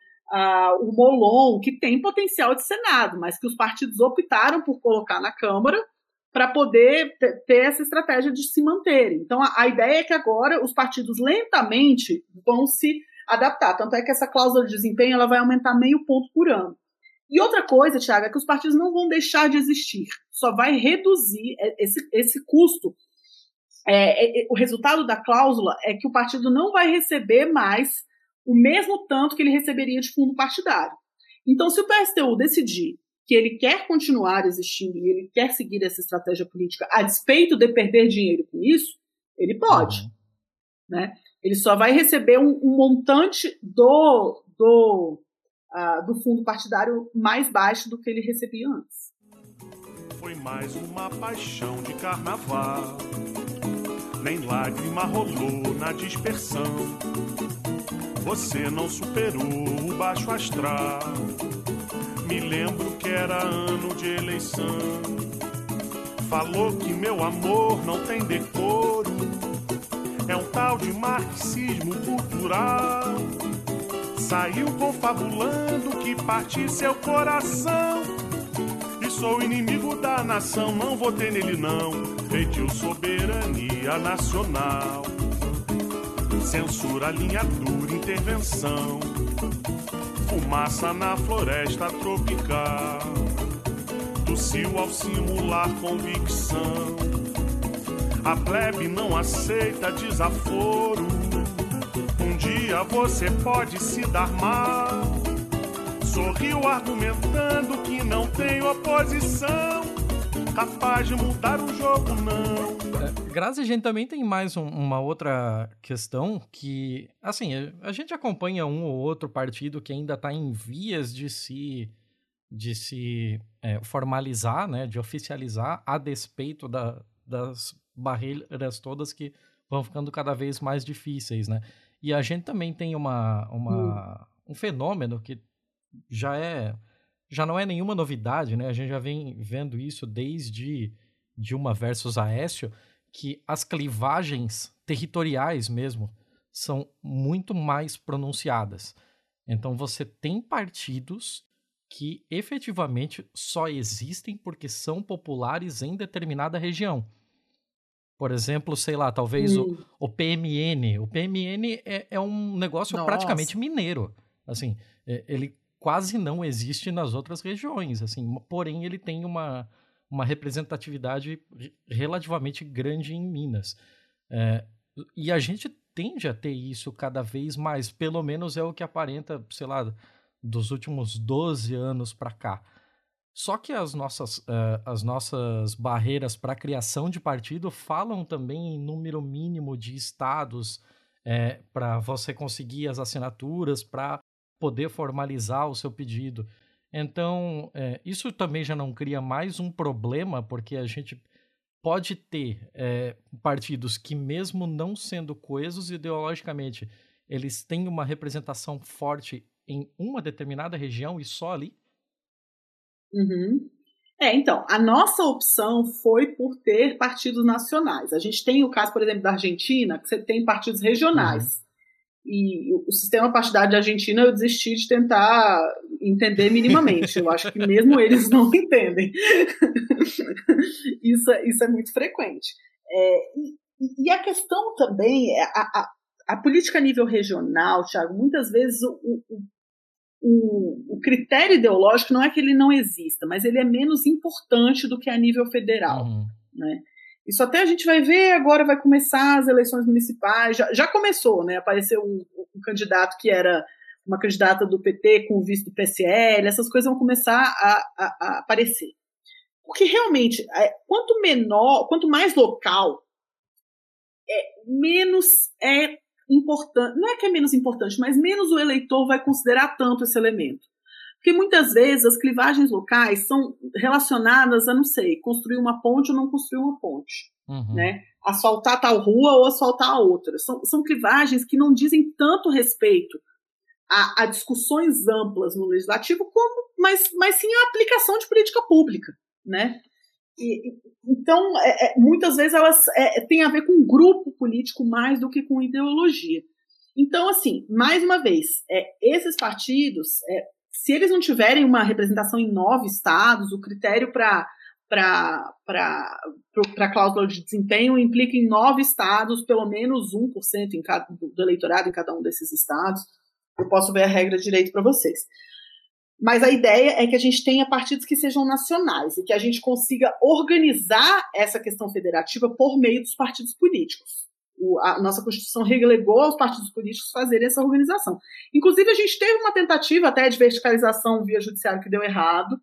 o Molon, que tem potencial de Senado, mas que os partidos optaram por colocar na Câmara para poder te- ter essa estratégia de se manterem. Então, a, a ideia é que agora os partidos lentamente vão se adaptar. Tanto é que essa cláusula de desempenho ela vai aumentar meio ponto por ano. E outra coisa, Thiago, é que os partidos não vão deixar de existir, só vai reduzir esse, esse custo. É, é, o resultado da cláusula é que o partido não vai receber mais o mesmo tanto que ele receberia de fundo partidário. Então, se o PSTU decidir que ele quer continuar existindo e ele quer seguir essa estratégia política a despeito de perder dinheiro com isso, ele pode. Uhum. Né? Ele só vai receber um, um montante do, do, uh, do fundo partidário mais baixo do que ele recebia antes. Foi mais uma paixão de carnaval, nem lágrima rolou na dispersão. Você não superou o baixo astral. Me lembro que era ano de eleição. Falou que meu amor não tem decoro. É um tal de marxismo cultural. Saiu confabulando que parte seu coração. E sou inimigo da nação, não votei nele não. Pediu soberania nacional. Censura, linha dura, intervenção. Fumaça na floresta tropical. Tossiu ao simular convicção. A plebe não aceita desaforo. Um dia você pode se dar mal. Sorriu argumentando que não tem oposição. Capaz de mudar o jogo, não. É, Grazi, a gente também tem mais um, uma outra questão que, assim, a, gente acompanha um ou outro partido que ainda está em vias de se, de se é, formalizar, né, de oficializar, a despeito da, das barreiras todas que vão ficando cada vez mais difíceis, né? E a gente também tem uma, uma hum. um fenômeno que já é já não é nenhuma novidade, né? A gente já vem vendo isso desde Dilma versus Aécio, que as clivagens territoriais mesmo são muito mais pronunciadas. Então você tem partidos que efetivamente só existem porque são populares em determinada região. Por exemplo, sei lá, talvez hum. o, o, PMN. O PMN é, é um negócio Nossa. praticamente mineiro. Assim, é, ele quase não existe nas outras regiões, assim, porém ele tem uma, uma representatividade relativamente grande em Minas. É, e a gente tende a ter isso cada vez mais, pelo menos é o que aparenta, sei lá, dos últimos 12 anos para cá. Só que as nossas, uh, as nossas barreiras para a criação de partido falam também em número mínimo de estados é, para você conseguir as assinaturas, para poder formalizar o seu pedido. Então, é, isso também já não cria mais um problema, porque a gente pode ter é, partidos que, mesmo não sendo coesos ideologicamente, eles têm uma representação forte em uma determinada região e só ali? Uhum. É, então, a nossa opção foi por ter partidos nacionais. A gente tem o caso, por exemplo, da Argentina, que você tem partidos regionais. Uhum. E o sistema partidário da Argentina eu desisti de tentar entender minimamente. Eu acho que mesmo eles não entendem. isso, é, isso é muito frequente. É, e, e, a questão também, é a, a, a, política a nível regional, Thiago, muitas vezes o, o, o, o, critério ideológico não é que ele não exista, mas ele é menos importante do que a nível federal. Uhum. Né? Isso até a gente vai ver agora, vai começar as eleições municipais, já, já começou, né? Apareceu um, um, candidato que era uma candidata do PT com o vice do PSL, essas coisas vão começar a, a, a aparecer. Porque realmente, é, quanto menor, quanto mais local, é, menos é importante, não é que é menos importante, mas menos o eleitor vai considerar tanto esse elemento. Porque muitas vezes as clivagens locais são relacionadas a, não sei, construir uma ponte ou não construir uma ponte. Uhum. Né? Asfaltar tal rua ou asfaltar a outra. São, são clivagens que não dizem tanto respeito a, a discussões amplas no legislativo, como, mas, mas sim a aplicação de política pública. Né? E, então, é, é, muitas vezes elas é, têm a ver com grupo político mais do que com ideologia. Então, assim, mais uma vez, é, esses partidos, é, se eles não tiverem uma representação em nove estados, o critério para para a cláusula de desempenho implica em nove estados, pelo menos 1% em cada, do eleitorado em cada um desses estados. Eu posso ver a regra direito para vocês. Mas a ideia é que a gente tenha partidos que sejam nacionais e que a gente consiga organizar essa questão federativa por meio dos partidos políticos. O, a nossa Constituição relegou aos partidos políticos fazerem essa organização. Inclusive, a gente teve uma tentativa até de verticalização via judiciário que deu errado,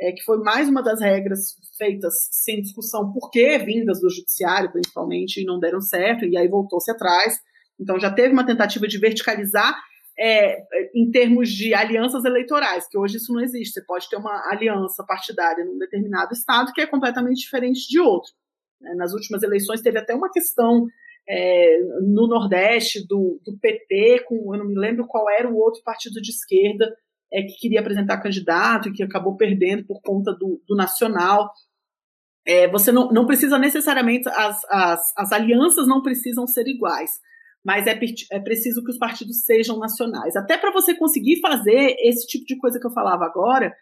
é, que foi mais uma das regras feitas sem discussão, por que vindas do judiciário, principalmente, e não deram certo, e aí voltou-se atrás. Então, já teve uma tentativa de verticalizar é, em termos de alianças eleitorais, que hoje isso não existe. Você pode ter uma aliança partidária num determinado estado que é completamente diferente de outro. Né? Nas últimas eleições teve até uma questão é, no Nordeste do, do, PT, com, eu não me lembro qual era o outro partido de esquerda é, que queria apresentar candidato e que acabou perdendo por conta do, do nacional. É, você não, não precisa necessariamente, as, as, as alianças não precisam ser iguais mas é, é preciso que os partidos sejam nacionais. Até para você conseguir fazer esse tipo de coisa que eu falava agora,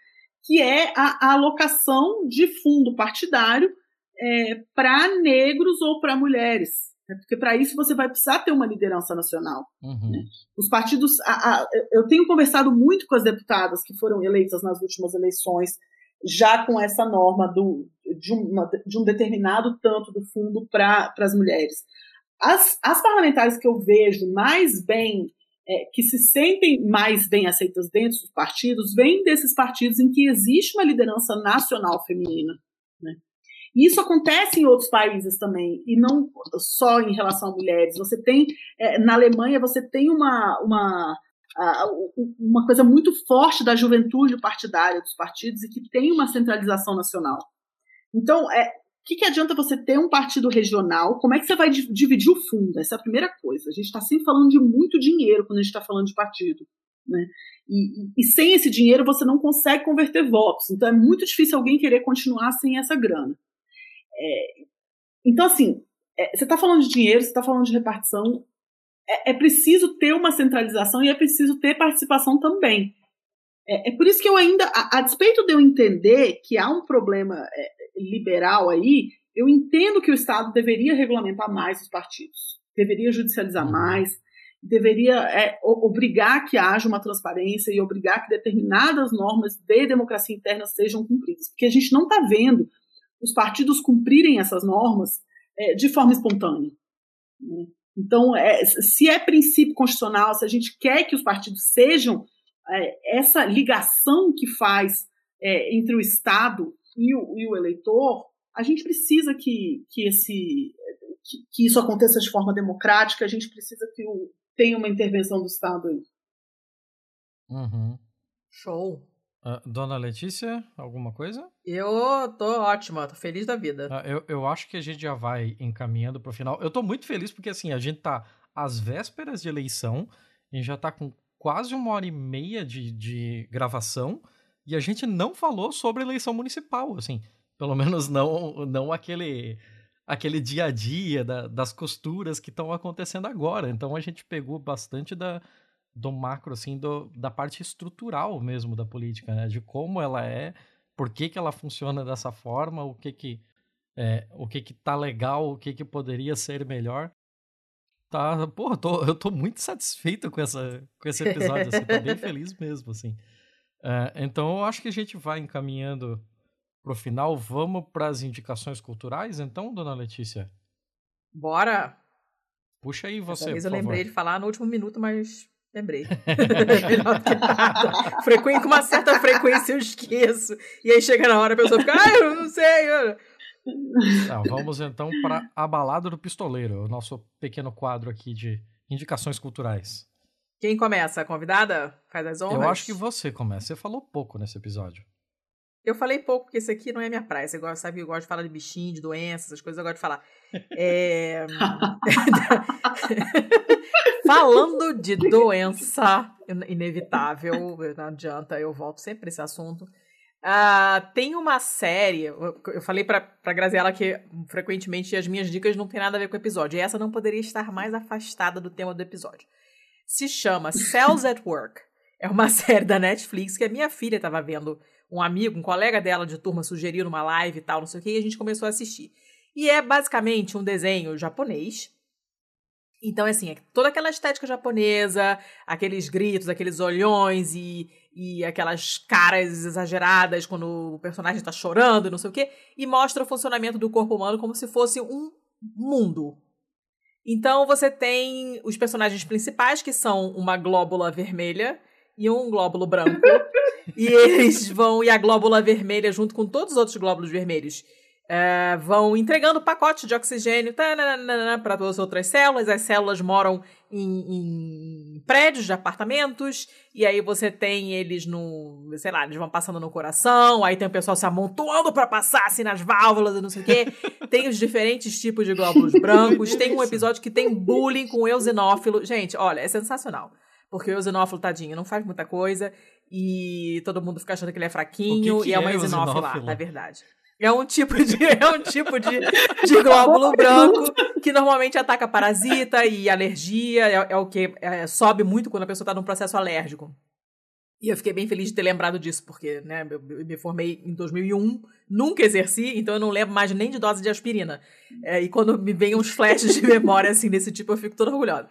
que é a, a alocação de fundo partidário é, para negros ou para mulheres. Né? Porque para isso você vai precisar ter uma liderança nacional. Uhum. Né? Os partidos. A, a, eu tenho conversado muito com as deputadas que foram eleitas nas últimas eleições, já com essa norma do, de, uma, de um determinado tanto do fundo para as mulheres. As, as parlamentares que eu vejo mais bem, é, que se sentem mais bem aceitas dentro dos partidos, vêm desses partidos em que existe uma liderança nacional feminina. Né? Isso acontece em outros países também, e não só em relação a mulheres. Você tem, é, na Alemanha, você tem uma, uma, uma coisa muito forte da juventude partidária dos partidos e que tem uma centralização nacional. Então, é, o que, que adianta você ter um partido regional? Como é que você vai dividir o fundo? Essa é a primeira coisa. A gente está sempre falando de muito dinheiro quando a gente está falando de partido. Né? E, e, e, sem esse dinheiro você não consegue converter votos. Então é muito difícil alguém querer continuar sem essa grana. É, então, assim, é, você está falando de dinheiro, você está falando de repartição. É, é, preciso ter uma centralização e é preciso ter participação também. É, é por isso que eu ainda, a, a, despeito de eu entender que há um problema é, liberal aí, eu entendo que o Estado deveria regulamentar mais os partidos, deveria judicializar uhum. mais, deveria é, obrigar que haja uma transparência e obrigar que determinadas normas de democracia interna sejam cumpridas, porque a gente não está vendo os partidos cumprirem essas normas é, de forma espontânea. Né? Então, é, se é princípio constitucional, se a gente quer que os partidos sejam é, essa ligação que faz é, entre o Estado e o, e o eleitor, a gente precisa que, que, esse, que, que, isso aconteça de forma democrática, a gente precisa que o, tenha uma intervenção do Estado aí. Uhum. Show. Uh, Dona Letícia, alguma coisa? Eu tô ótima, tô feliz da vida. Uh, eu, eu acho que a gente já vai encaminhando pro final. Eu tô muito feliz porque, assim, a gente tá às vésperas de eleição, a gente já tá com quase uma hora e meia de, de gravação, e a gente não falou sobre eleição municipal, assim. Pelo menos não, não aquele, aquele dia a dia da, das costuras que estão acontecendo agora. Então a gente pegou bastante da, do macro, assim, do, da parte estrutural mesmo da política, né? De como ela é, por que, que ela funciona dessa forma, o que que, é, o que que tá legal, o que que poderia ser melhor. Tá, pô, eu tô, eu tô muito satisfeito com, essa, com esse episódio, assim, tô bem feliz mesmo, assim. É, então, eu acho que a gente vai encaminhando pro final. Vamos para as indicações culturais, então, dona Letícia? Bora! Puxa aí você, Talvez eu favor. lembrei de falar no último minuto, mas lembrei. Frequen... Com uma certa frequência eu esqueço. E aí chega na hora a pessoa fica, ah, eu não sei. Tá, vamos então para A Balada do Pistoleiro, o nosso pequeno quadro aqui de indicações culturais. Quem começa? A convidada? Faz as honras? Eu acho que você começa. Você falou pouco nesse episódio. Eu falei pouco, porque esse aqui não é minha praia. Você gosta, sabe, eu gosto de falar de bichinho, de doenças, essas coisas eu gosto de falar. É... Falando de doença inevitável, não adianta, eu volto sempre esse assunto. Uh, tem uma série, eu falei pra, pra Graziela que frequentemente as minhas dicas não tem nada a ver com o episódio, e essa não poderia estar mais afastada do tema do episódio se chama Cells at Work. É uma série da Netflix que a minha filha estava vendo, um amigo, um colega dela de turma sugeriu numa live e tal, não sei o que, e a gente começou a assistir. E é basicamente um desenho japonês. Então, assim, é toda aquela estética japonesa, aqueles gritos, aqueles olhões e, e aquelas caras exageradas quando o personagem está chorando, não sei o quê, e mostra o funcionamento do corpo humano como se fosse um mundo, Então você tem os personagens principais, que são uma glóbula vermelha e um glóbulo branco. e eles vão, e a glóbula vermelha, junto com todos os outros glóbulos vermelhos, é, vão entregando pacote de oxigênio para todas as outras células. As células moram em, em, prédios de apartamentos, e aí você tem eles no. sei lá, eles vão passando no coração, aí tem o pessoal se amontoando para passar assim nas válvulas e não sei o quê. tem os diferentes tipos de glóbulos brancos. tem um episódio que tem bullying com o eosinófilo. Gente, olha, é sensacional. Porque o eosinófilo, tadinho, não faz muita coisa e todo mundo fica achando que ele é fraquinho que que e é uma é eosinófila, eosinófilo? na verdade. É um tipo de, é um tipo de, de glóbulo branco que normalmente ataca parasita e alergia. É, é o que é, sobe muito quando a pessoa está num processo alérgico. E eu fiquei bem feliz de ter lembrado disso, porque né, eu, eu me formei em 2001, nunca exerci, então eu não lembro mais nem de dose de aspirina. É, e quando me vem uns flashes de memória assim desse tipo, eu fico toda orgulhosa.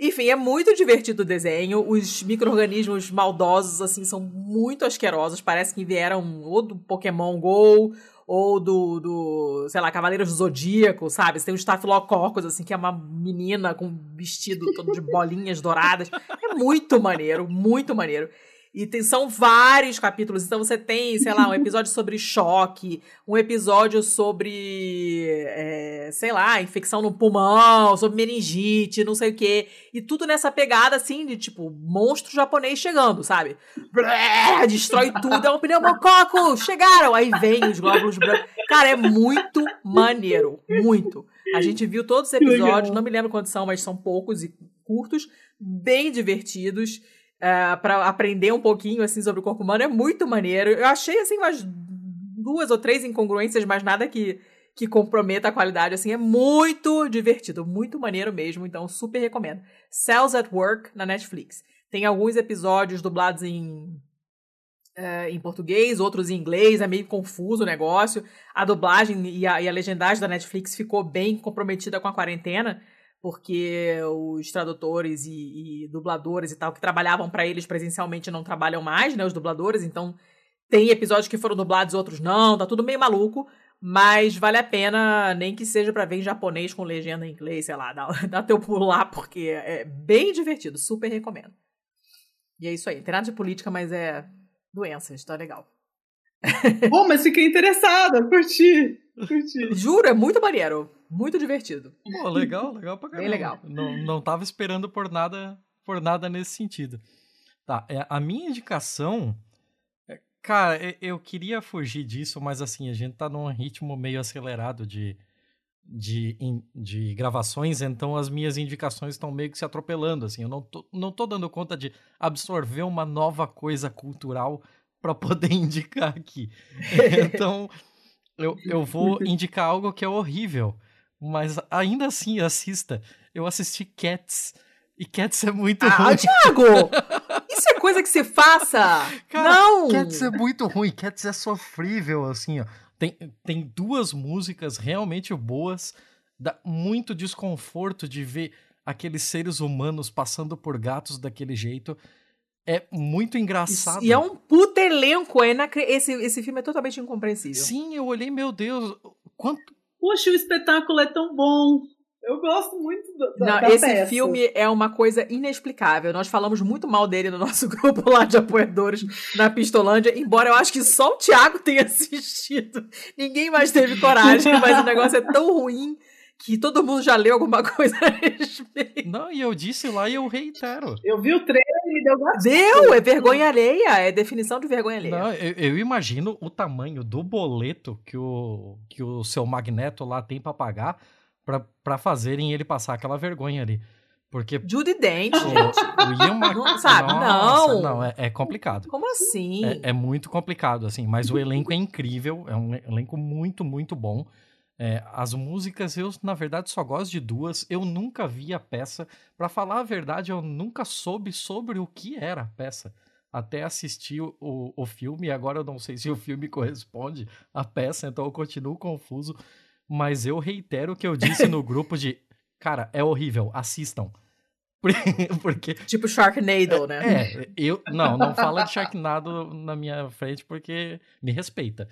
Enfim, é muito divertido o desenho. Os micro-organismos maldosos, assim, são muito asquerosos. Parece que vieram ou do Pokémon GO ou do, do sei lá, Cavaleiros do Zodíaco, sabe? Você tem o Staphylococcus, assim, que é uma menina com um vestido todo de bolinhas douradas. É muito maneiro, muito maneiro. E tem, são vários capítulos. Então você tem, sei lá, um episódio sobre choque, um episódio sobre, é, sei lá, infecção no pulmão, sobre meningite, não sei o quê. E tudo nessa pegada, assim, de tipo, monstro japonês chegando, sabe? Blé, destrói tudo, é um pneumococo, chegaram! Aí vem os glóbulos brancos. Cara, é muito maneiro, muito. A gente viu todos os episódios, não me lembro quantos são, mas são poucos e curtos, bem divertidos. Uh, para aprender um pouquinho assim sobre o corpo humano é muito maneiro. Eu achei assim umas duas ou três incongruências, mas nada que que comprometa a qualidade assim, é muito divertido, muito maneiro mesmo, então super recomendo. Cells at Work na Netflix. Tem alguns episódios dublados em uh, em português, outros em inglês, é meio confuso o negócio. A dublagem e a, e a legendagem da Netflix ficou bem comprometida com a quarentena porque os tradutores e, e, dubladores e tal que trabalhavam para eles presencialmente não trabalham mais, né, os dubladores, então tem episódios que foram dublados, outros não, tá tudo meio maluco, mas vale a pena, nem que seja para ver em japonês com legenda em inglês, sei lá, dá, dá teu pulo lá, porque é bem divertido, super recomendo. E é isso aí, não tem nada de política, mas é doença, então é legal. Bom, mas fiquei interessada, curti, curti. Juro, é muito maneiro. Muito divertido. Pô, legal, legal pra caramba. Bem legal. Não, não tava esperando por nada, por nada nesse sentido. Tá, é, a minha indicação. é, cara, eu queria fugir disso, mas assim, a gente tá num ritmo meio acelerado de, de, de gravações, então as minhas indicações estão meio que se atropelando, assim. Eu não tô, não tô dando conta de absorver uma nova coisa cultural pra poder indicar aqui. Então, eu, eu vou indicar algo que é horrível, mas ainda assim assista. Eu assisti Cats, e Cats é muito Ah, ruim. Thiago! Isso é coisa que se faça! Cara, não! Cats é muito ruim, Cats é sofrível, assim, ó. Tem, tem duas músicas realmente boas, dá muito desconforto de ver aqueles seres humanos passando por gatos daquele jeito. É muito engraçado. E é um puta elenco, é inacre... esse, esse filme é totalmente incompreensível. Sim, eu olhei, meu Deus, quanto. Poxa, o espetáculo é tão bom. Eu gosto muito da, Não, da esse peça. filme é uma coisa inexplicável. Nós falamos muito mal dele no nosso grupo lá de apoiadores na Pistolândia, embora eu acho que só o Thiago tenha assistido. Ninguém mais teve coragem, mas o negócio é tão ruim que todo mundo já leu alguma coisa a respeito. Não, e eu disse lá e eu reitero. Eu vi o trailer me deu. Deu! É vergonha alheia, é definição de vergonha alheia. Não, eu, eu imagino o tamanho do boleto que o, que o seu Magneto lá tem pra pagar pra, pra fazerem ele passar aquela vergonha ali. Porque Judy Dent, o, gente. o Ian Mac... Não sabe, Nossa, não. Não, é, é complicado. Como assim? É, é muito complicado, assim, mas o elenco é incrível, é um elenco muito, muito bom. É, as músicas, eu, na verdade, só gosto de duas. Eu nunca vi a peça. Pra falar a verdade, eu nunca soube sobre o que era a peça. Até assistir o, o, o filme, e agora eu não sei se o filme corresponde à peça, então eu continuo confuso. Mas eu reitero o que eu disse no grupo de. Cara, é horrível, assistam. Porque Tipo Sharknado, né? é, eu. Não, não fala de Sharknado na minha frente porque me respeita.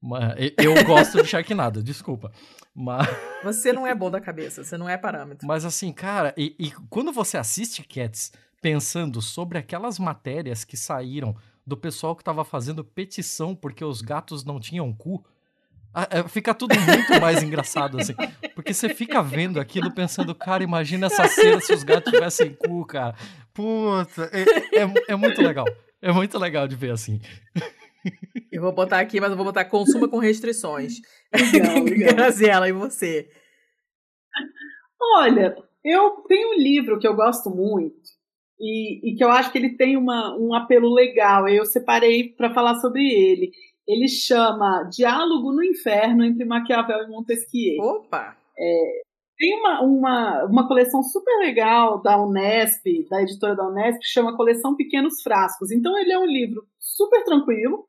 Mas, eu gosto de Sharknado, desculpa. Mas, Você não é bom da cabeça, você não é parâmetro. mas assim, cara, e, e quando você assiste Cats pensando sobre aquelas matérias que saíram do pessoal que tava fazendo petição porque os gatos não tinham cu, a- é, fica tudo muito mais engraçado, assim. Porque você fica vendo aquilo pensando, cara, imagina essa cena se os gatos tivessem cu, cara. Puta, é, é, é muito legal. É muito legal de ver assim. Eu vou botar aqui, mas eu vou botar consuma com restrições. Legal, legal. Graziela, e você? Olha, eu tenho um livro que eu gosto muito e, e que eu acho que ele tem uma, um apelo legal. Eu separei para falar sobre ele. Ele chama Diálogo no Inferno entre Maquiavel e Montesquieu. Opa! Tem uma, uma, uma coleção super legal da Unesp, da editora da Unesp, que chama Coleção Pequenos Frascos. Então ele é um livro super tranquilo,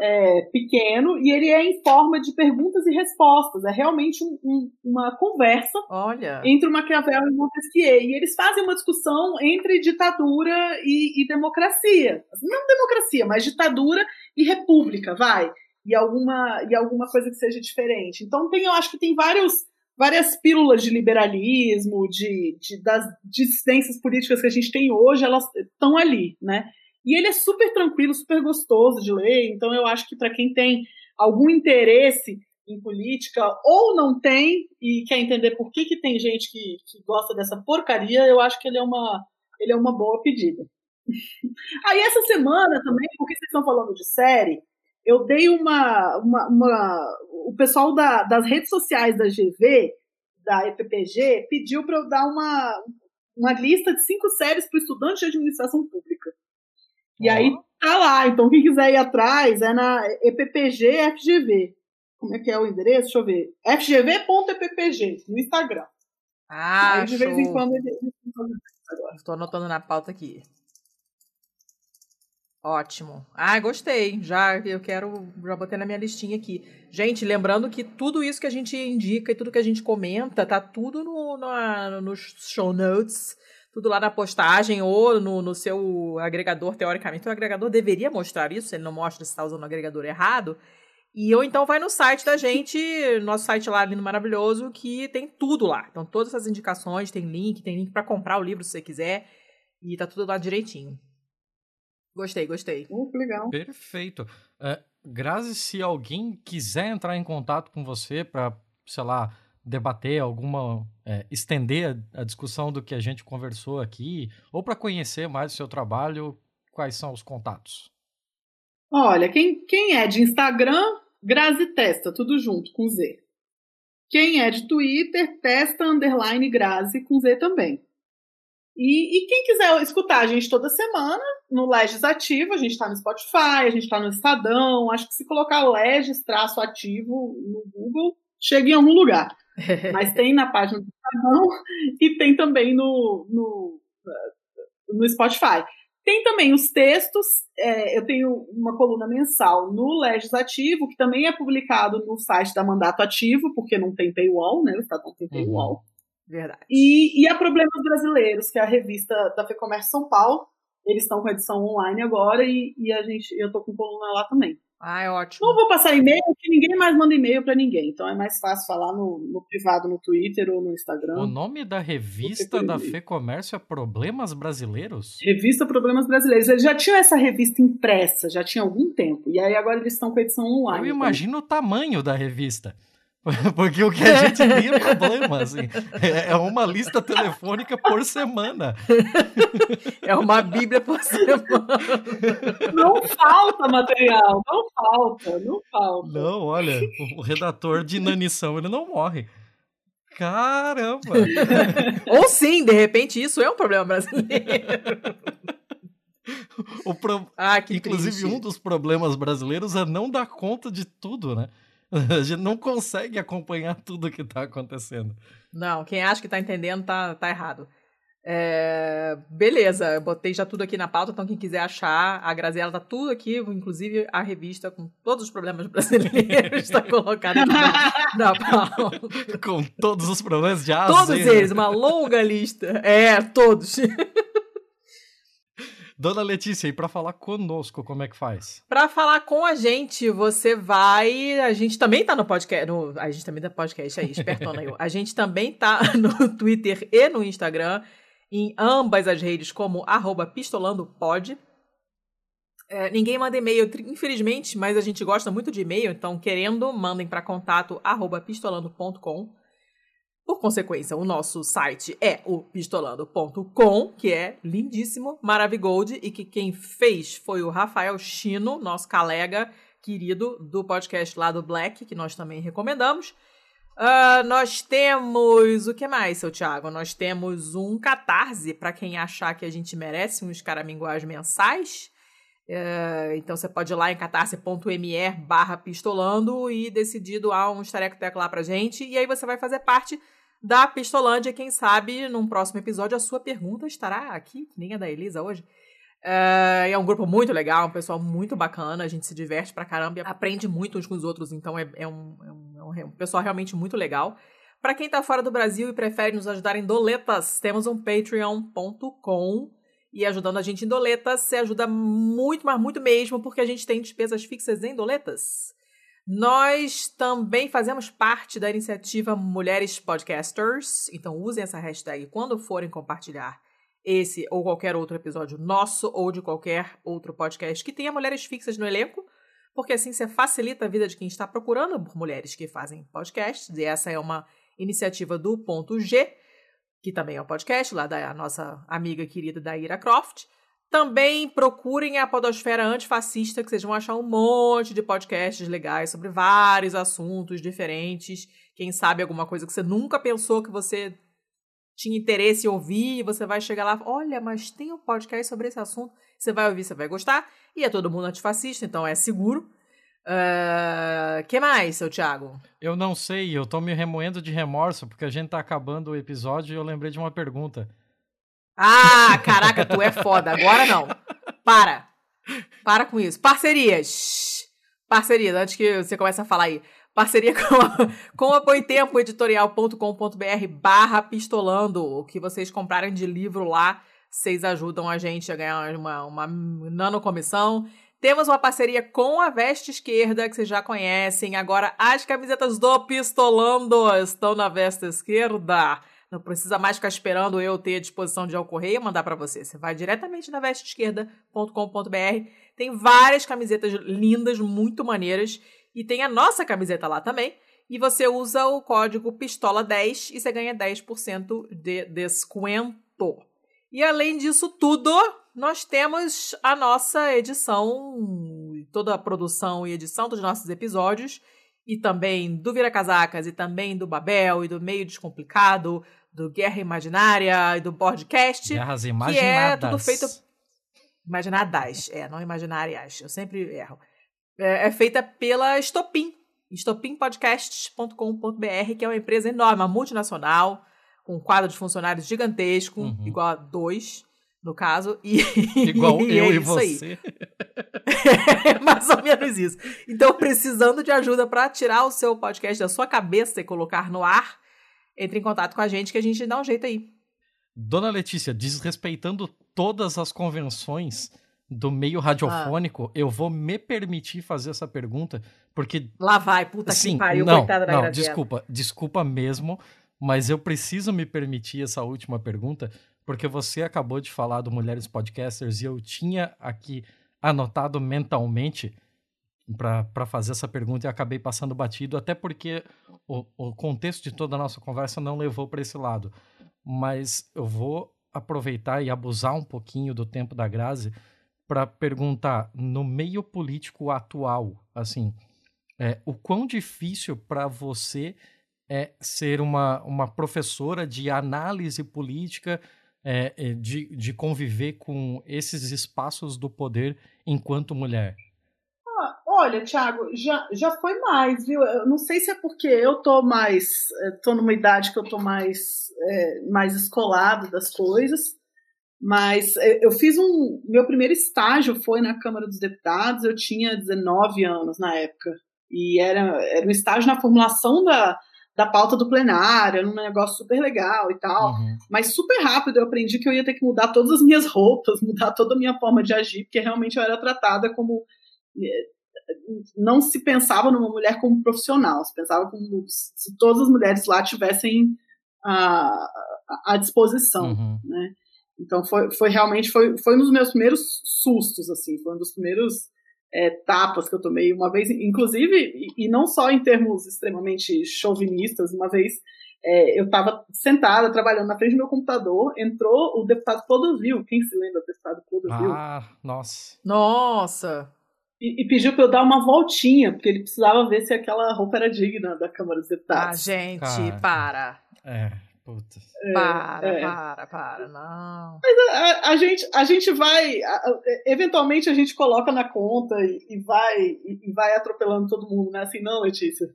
é, pequeno, e ele é em forma de perguntas e respostas. É realmente um- um- uma conversa Olha. entre o Maquiavel e o Montesquieu. E eles fazem uma discussão entre ditadura e, e democracia. Não democracia, mas ditadura e república, vai. E alguma, e alguma coisa que seja diferente. Então tem, eu acho que tem vários, várias pílulas de liberalismo, de, de- das dissidências políticas que a gente tem hoje, elas estão ali, né? E ele é super tranquilo, super gostoso de ler. Então eu acho que para quem tem algum interesse em política ou não tem e quer entender por que, que tem gente que, que gosta dessa porcaria, eu acho que ele é uma, ele é uma boa pedida. Aí essa semana também, porque vocês estão falando de série, eu dei uma. uma, uma- o pessoal da- das redes sociais da GV, da EPPG, pediu para eu dar uma, uma lista de cinco séries para estudante de administração pública. E Ó. aí tá lá, então quem quiser ir atrás é na EPPG FGV. Como é que é o endereço? Deixa eu ver. fgv.eppg no Instagram. Ah, aí de show. vez em quando ele. Estou anotando na pauta aqui. Ótimo. Ah, gostei. Já eu quero, já botei na minha listinha aqui. Gente, lembrando que tudo isso que a gente indica e tudo que a gente comenta, tá tudo no, nos show notes, tudo lá na postagem ou no, no seu agregador, teoricamente. O agregador deveria mostrar isso, ele não mostra se está usando o agregador errado. E ou então vai no site da gente, nosso site lá lindo maravilhoso, que tem tudo lá. Então todas essas indicações, tem link, tem link para comprar o livro se você quiser, e tá tudo lá direitinho. Gostei, gostei. Uh, legal. Perfeito. É, Grazi, se alguém quiser entrar em contato com você para, sei lá, debater alguma, é, estender a, a discussão do que a gente conversou aqui, ou para conhecer mais o seu trabalho, quais são os contatos? Olha, quem, quem é de Instagram, Grazi Testa, tudo junto, com Z. Quem é de Twitter, Testa Underline Grazi, com Z também. E, e quem quiser escutar a gente toda semana, no Legislativo, a gente está no Spotify, a gente está no Estadão, acho que se colocar Legis traço ativo no Google, chega em algum lugar. Mas tem na página do Estadão e tem também no, no, no Spotify. Tem também os textos, é, eu tenho uma coluna mensal no Legislativo, que também é publicado no site da Mandato Ativo, porque não tem paywall, né? O Estadão tem paywall. Verdade. E, e a Problemas Brasileiros, que é a revista da FEComércio São Paulo. Eles estão com edição online agora e, e a gente, eu tô com coluna lá também. Ah, é ótimo. Não vou passar e-mail, porque ninguém mais manda e-mail para ninguém. Então é mais fácil falar no, no privado, no Twitter ou no Instagram. O nome da revista da FEComércio é Problemas Brasileiros? Revista Problemas Brasileiros. Eles já tinham essa revista impressa, já tinha algum tempo. E aí agora eles estão com edição online. Eu imagino o tamanho da revista. Porque o que a gente tem é problema, assim. É é uma lista telefônica por semana. É uma bíblia por semana. Não falta material, não falta, não falta. Não, olha, o redator de inanição, ele não morre. Caramba! Ou sim, de repente, isso é um problema brasileiro. O pro- Ah, que Inclusive, triste. um dos problemas brasileiros é não dar conta de tudo, né? A gente não consegue acompanhar tudo que tá acontecendo. Não, quem acha que tá entendendo tá, tá errado. É, beleza, eu botei já tudo aqui na pauta, então quem quiser achar, a Graziela tá tudo aqui, inclusive a revista com todos os problemas brasileiros está colocada aqui na, pauta. Com todos os problemas de Todos né? eles, uma longa lista. É, todos. Dona Letícia, e para falar conosco, como é que faz? Para falar com a gente, você vai. A gente também tá no podcast. No... A gente também tá podcast aí, espertona eu. A gente também tá no Twitter e no Instagram, em ambas as redes, como pistolandopod. É, ninguém manda e-mail, infelizmente, mas a gente gosta muito de e-mail, então querendo, mandem para contato pistolando.com. Por consequência, o nosso site é o pistolando.com, que é lindíssimo, maravigold, e que quem fez foi o Rafael Chino, nosso colega querido do podcast lá do Black, que nós também recomendamos. Uh, nós temos o que mais, seu Thiago? Nós temos um catarse para quem achar que a gente merece uns caraminguais mensais. Uh, então você pode ir lá em catarse.me barra pistolando e decidir doar um estareco-teco lá pra gente. E aí você vai fazer parte da Pistolândia. Quem sabe num próximo episódio a sua pergunta estará aqui, que nem a da Elisa hoje. Uh, é um grupo muito legal, um pessoal muito bacana, a gente se diverte pra caramba e aprende muito uns com os outros, então é, é, um, é, um, é um pessoal realmente muito legal. Para quem tá fora do Brasil e prefere nos ajudar em doletas, temos um patreon.com e ajudando a gente em doletas, você ajuda muito, mas muito mesmo, porque a gente tem despesas fixas em doletas. Nós também fazemos parte da iniciativa Mulheres Podcasters, então usem essa hashtag quando forem compartilhar esse ou qualquer outro episódio nosso ou de qualquer outro podcast que tenha mulheres fixas no elenco, porque assim você facilita a vida de quem está procurando por mulheres que fazem podcasts, e essa é uma iniciativa do ponto G, que também é um podcast lá da nossa amiga querida da Ira Croft. Também procurem a Podosfera Antifascista, que vocês vão achar um monte de podcasts legais sobre vários assuntos diferentes. Quem sabe alguma coisa que você nunca pensou que você tinha interesse em ouvir, você vai chegar lá, olha, mas tem um podcast sobre esse assunto, você vai ouvir, você vai gostar, e é todo mundo antifascista, então é seguro. Uh, que mais, seu Thiago? Eu não sei, eu tô me remoendo de remorso, porque a gente tá acabando o episódio e eu lembrei de uma pergunta. Ah, caraca, tu é foda. Agora não. Para. Para com isso. Parcerias. Parcerias, antes que você comece a falar aí. Parceria com, a, com apoitempo editorial.com.br barra pistolando. O que vocês comprarem de livro lá, vocês ajudam a gente a ganhar uma, uma nanocomissão. Temos uma parceria com a Veste Esquerda, que vocês já conhecem. Agora, as camisetas do Pistolando estão na Veste Esquerda. Não precisa mais ficar esperando eu ter a disposição de ao correio e mandar para você. Você vai diretamente na vesteesquerda.com.br. Tem várias camisetas lindas, muito maneiras. E tem a nossa camiseta lá também. E você usa o código PISTOLA10 e você ganha 10% de desconto. E além disso tudo, nós temos a nossa edição, toda a produção e edição dos nossos episódios, e também do Vira Casacas, e também do Babel, e do Meio Descomplicado, do Guerra Imaginária e do podcast. Guerras imaginadas. Que é tudo feito. Imaginadas, é, não imaginárias. Eu sempre erro. É, é feita pela Estopim, estopimpodcasts.com.br, que é uma empresa enorme, uma multinacional, com um quadro de funcionários gigantesco, uhum. igual a dois, no caso. E, igual e eu é e você. é mais ou menos isso. Então, precisando de ajuda para tirar o seu podcast da sua cabeça e colocar no ar, entre em contato com a gente que a gente dá um jeito aí. Dona Letícia, desrespeitando todas as convenções do meio radiofônico, ah. eu vou me permitir fazer essa pergunta, porque... Lá vai, puta sim, que pariu, não, coitada da Não, desculpa, desculpa mesmo, mas eu preciso me permitir essa última pergunta, porque você acabou de falar do Mulheres Podcasters e eu tinha aqui anotado mentalmente para fazer essa pergunta e acabei passando batido, até porque o, o contexto de toda a nossa conversa não levou para esse lado. Mas eu vou aproveitar e abusar um pouquinho do tempo da Grazi para perguntar, no meio político atual, assim, é, o quão difícil para você é ser uma, uma professora de análise política, é, é de, de conviver com esses espaços do poder enquanto mulher? Olha, Thiago, já, já foi mais, viu? Eu não sei se é porque eu tô mais. Eh, tô numa idade que eu tô mais, é, mais escolado das coisas, mas eu fiz um. Meu primeiro estágio foi na Câmara dos Deputados, eu tinha 19 anos na época. E era, era um estágio na formulação da, da pauta do plenário, era um negócio super legal e tal. Uhum. Mas super rápido eu aprendi que eu ia ter que mudar todas as minhas roupas, mudar toda a minha forma de agir, porque realmente eu era tratada como. eh, Não se pensava numa mulher como profissional, se pensava como se todas as mulheres lá tivessem à, à disposição, Uhum. né? Então foi, foi realmente foi, foi um dos meus primeiros sustos, assim, foi um dos primeiros é, tapas que eu tomei uma vez, inclusive, e, e não só em termos extremamente chauvinistas, uma vez é, eu estava sentada, trabalhando na frente do meu computador, entrou o deputado Clodovil, quem se lembra do deputado Clodovil? Ah, nossa. Nossa! E, e pediu para eu dar uma voltinha, porque ele precisava ver se aquela roupa era digna da Câmara dos Ah, Deputados. gente, Cara. para. É, puta. Para, é. para, para, não. a, a gente, a gente vai, a- a- eventualmente a gente coloca na conta e, e vai e, e vai atropelando todo mundo, não é assim não, Letícia?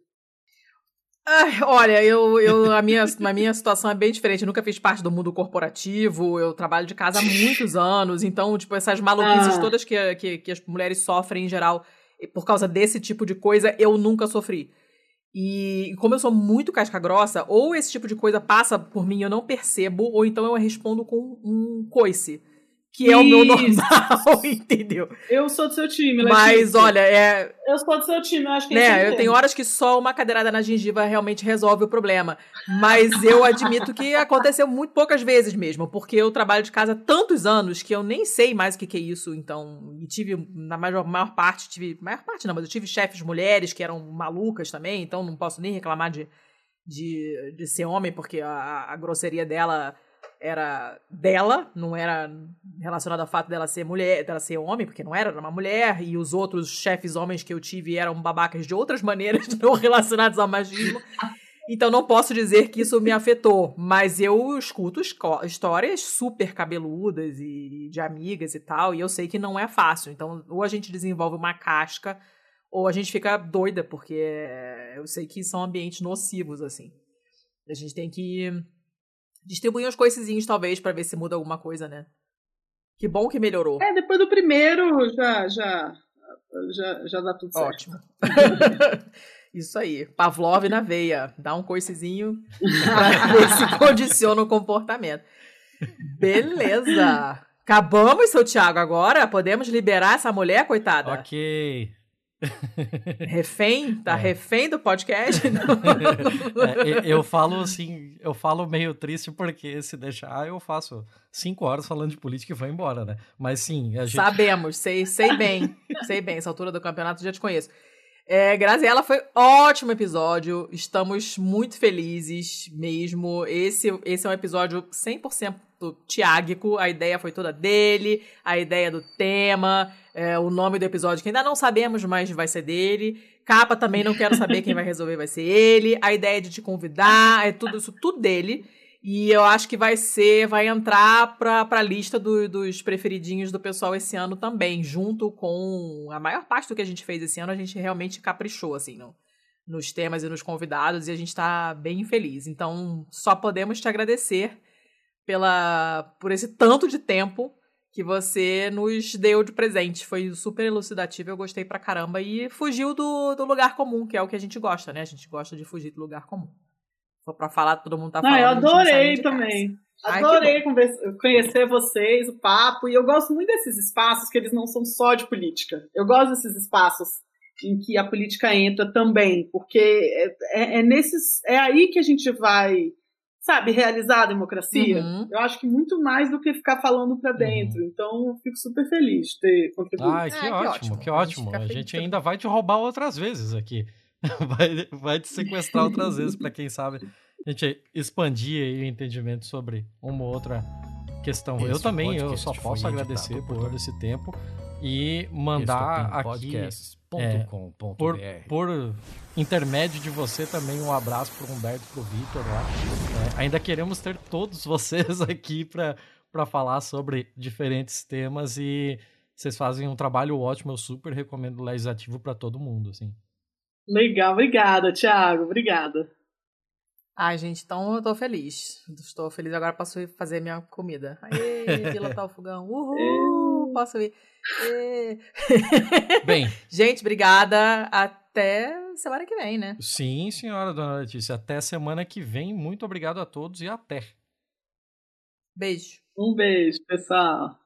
Ai, olha, eu, eu, a, minha, a minha situação é bem diferente. Eu nunca fiz parte do mundo corporativo, eu trabalho de casa há muitos anos, então, tipo, essas maluquices Ah. todas que, que, que as mulheres sofrem em geral e por causa desse tipo de coisa, eu nunca sofri. E como eu sou muito casca grossa, ou esse tipo de coisa passa por mim e eu não percebo, ou então eu respondo com um coice. Que é o meu Isso. normal, entendeu? Eu sou do seu time, Mas, Letícia. olha, é, eu sou do seu time, eu acho que né, eu entende. tenho horas que só uma cadeirada na gengiva realmente resolve o problema. Mas eu admito que aconteceu muito poucas vezes mesmo, porque eu trabalho de casa tantos anos que eu nem sei mais o que, que é isso. Então, e tive, na maior, maior parte, tive. Maior parte não, mas eu tive chefes mulheres que eram malucas também, então não posso nem reclamar de, de, de ser homem, porque a, a grosseria dela era dela, não era relacionado ao fato dela ser mulher, dela ser homem, porque não era, era uma mulher, e os outros chefes homens que eu tive eram babacas de outras maneiras, não relacionadas ao machismo. Então não posso dizer que isso me afetou, mas eu escuto histórias super cabeludas e de amigas e tal, e eu sei que não é fácil. Então, ou a gente desenvolve uma casca, ou a gente fica doida, porque eu sei que são ambientes nocivos, assim. A gente tem que distribuir uns coicezinhos, talvez, pra ver se muda alguma coisa, né? Que bom que melhorou. É, depois do primeiro já, já, já, já dá tudo certo. Ótimo. Isso aí. Pavlov na veia. Dá um coicezinho pra ver se condiciona o comportamento. Beleza. Acabamos, seu Thiago, agora? Podemos liberar essa mulher, coitada? Ok. Refém? Tá É. refém do podcast? É, eu, falo assim, eu falo meio triste porque se deixar eu faço cinco horas falando de política e vou embora, né? Mas sim, a gente. Sabemos, sei, sei bem. Sei bem, essa altura do campeonato já te conheço. É, Graziela, foi ótimo episódio. Estamos muito felizes mesmo. Esse, esse é um episódio 100% tiágico. A ideia foi toda dele, a ideia do tema, é, o nome do episódio que ainda não sabemos, mas vai ser dele. Capa também não quero saber quem vai resolver, vai ser ele. A ideia de te convidar, é tudo isso, tudo dele. E eu acho que vai ser, vai entrar pra, pra lista do- dos preferidinhos do pessoal esse ano também, junto com a maior parte do que a gente fez esse ano, a gente realmente caprichou, assim, no, nos temas e nos convidados, e a gente tá bem feliz. Então, só podemos te agradecer pela, por esse tanto de tempo que você nos deu de presente. Foi super elucidativo, eu gostei pra caramba, e fugiu do, do lugar comum, que é o que a gente gosta, né? A gente gosta de fugir do lugar comum. Só pra falar, todo mundo tá falando. eu a gente não nem adorei também. Ai, que Adorei conhecer vocês, o papo, e eu gosto muito desses espaços que eles não são só de política. Eu gosto desses espaços em que a política entra também, porque é, é- é nesses, é aí que a gente vai, sabe, realizar a democracia. Uhum. Eu acho que muito mais do que ficar falando para dentro. Então, eu fico super feliz de ter contribuído. Ai, que, Ah, que ótimo, ótimo. que A gente ótimo. A gente também. ainda vai te roubar outras vezes aqui. Vai, vai te sequestrar outras vezes, pra quem sabe a gente expandir aí o entendimento sobre uma ou outra questão. eu Esse também, eu só posso agradecer por por esse tempo e mandar aqui Estopim.com.br. por, por intermédio de você também um abraço pro Humberto e pro Vitor lá. É, ainda queremos ter todos vocês aqui para para falar sobre diferentes temas e vocês fazem um trabalho ótimo, eu super recomendo o Legislativo para todo mundo, assim. Legal, obrigada, Thiago, obrigada. Ai, gente, então eu tô feliz. Estou feliz agora, posso ir fazer minha comida. Aê, pilotar o fogão. Uhul! Posso ir. Bem, Gente, obrigada. Até semana que vem, né? Sim, senhora, dona Letícia. Até semana que vem. Muito obrigado a todos e até. Beijo. Um beijo, pessoal.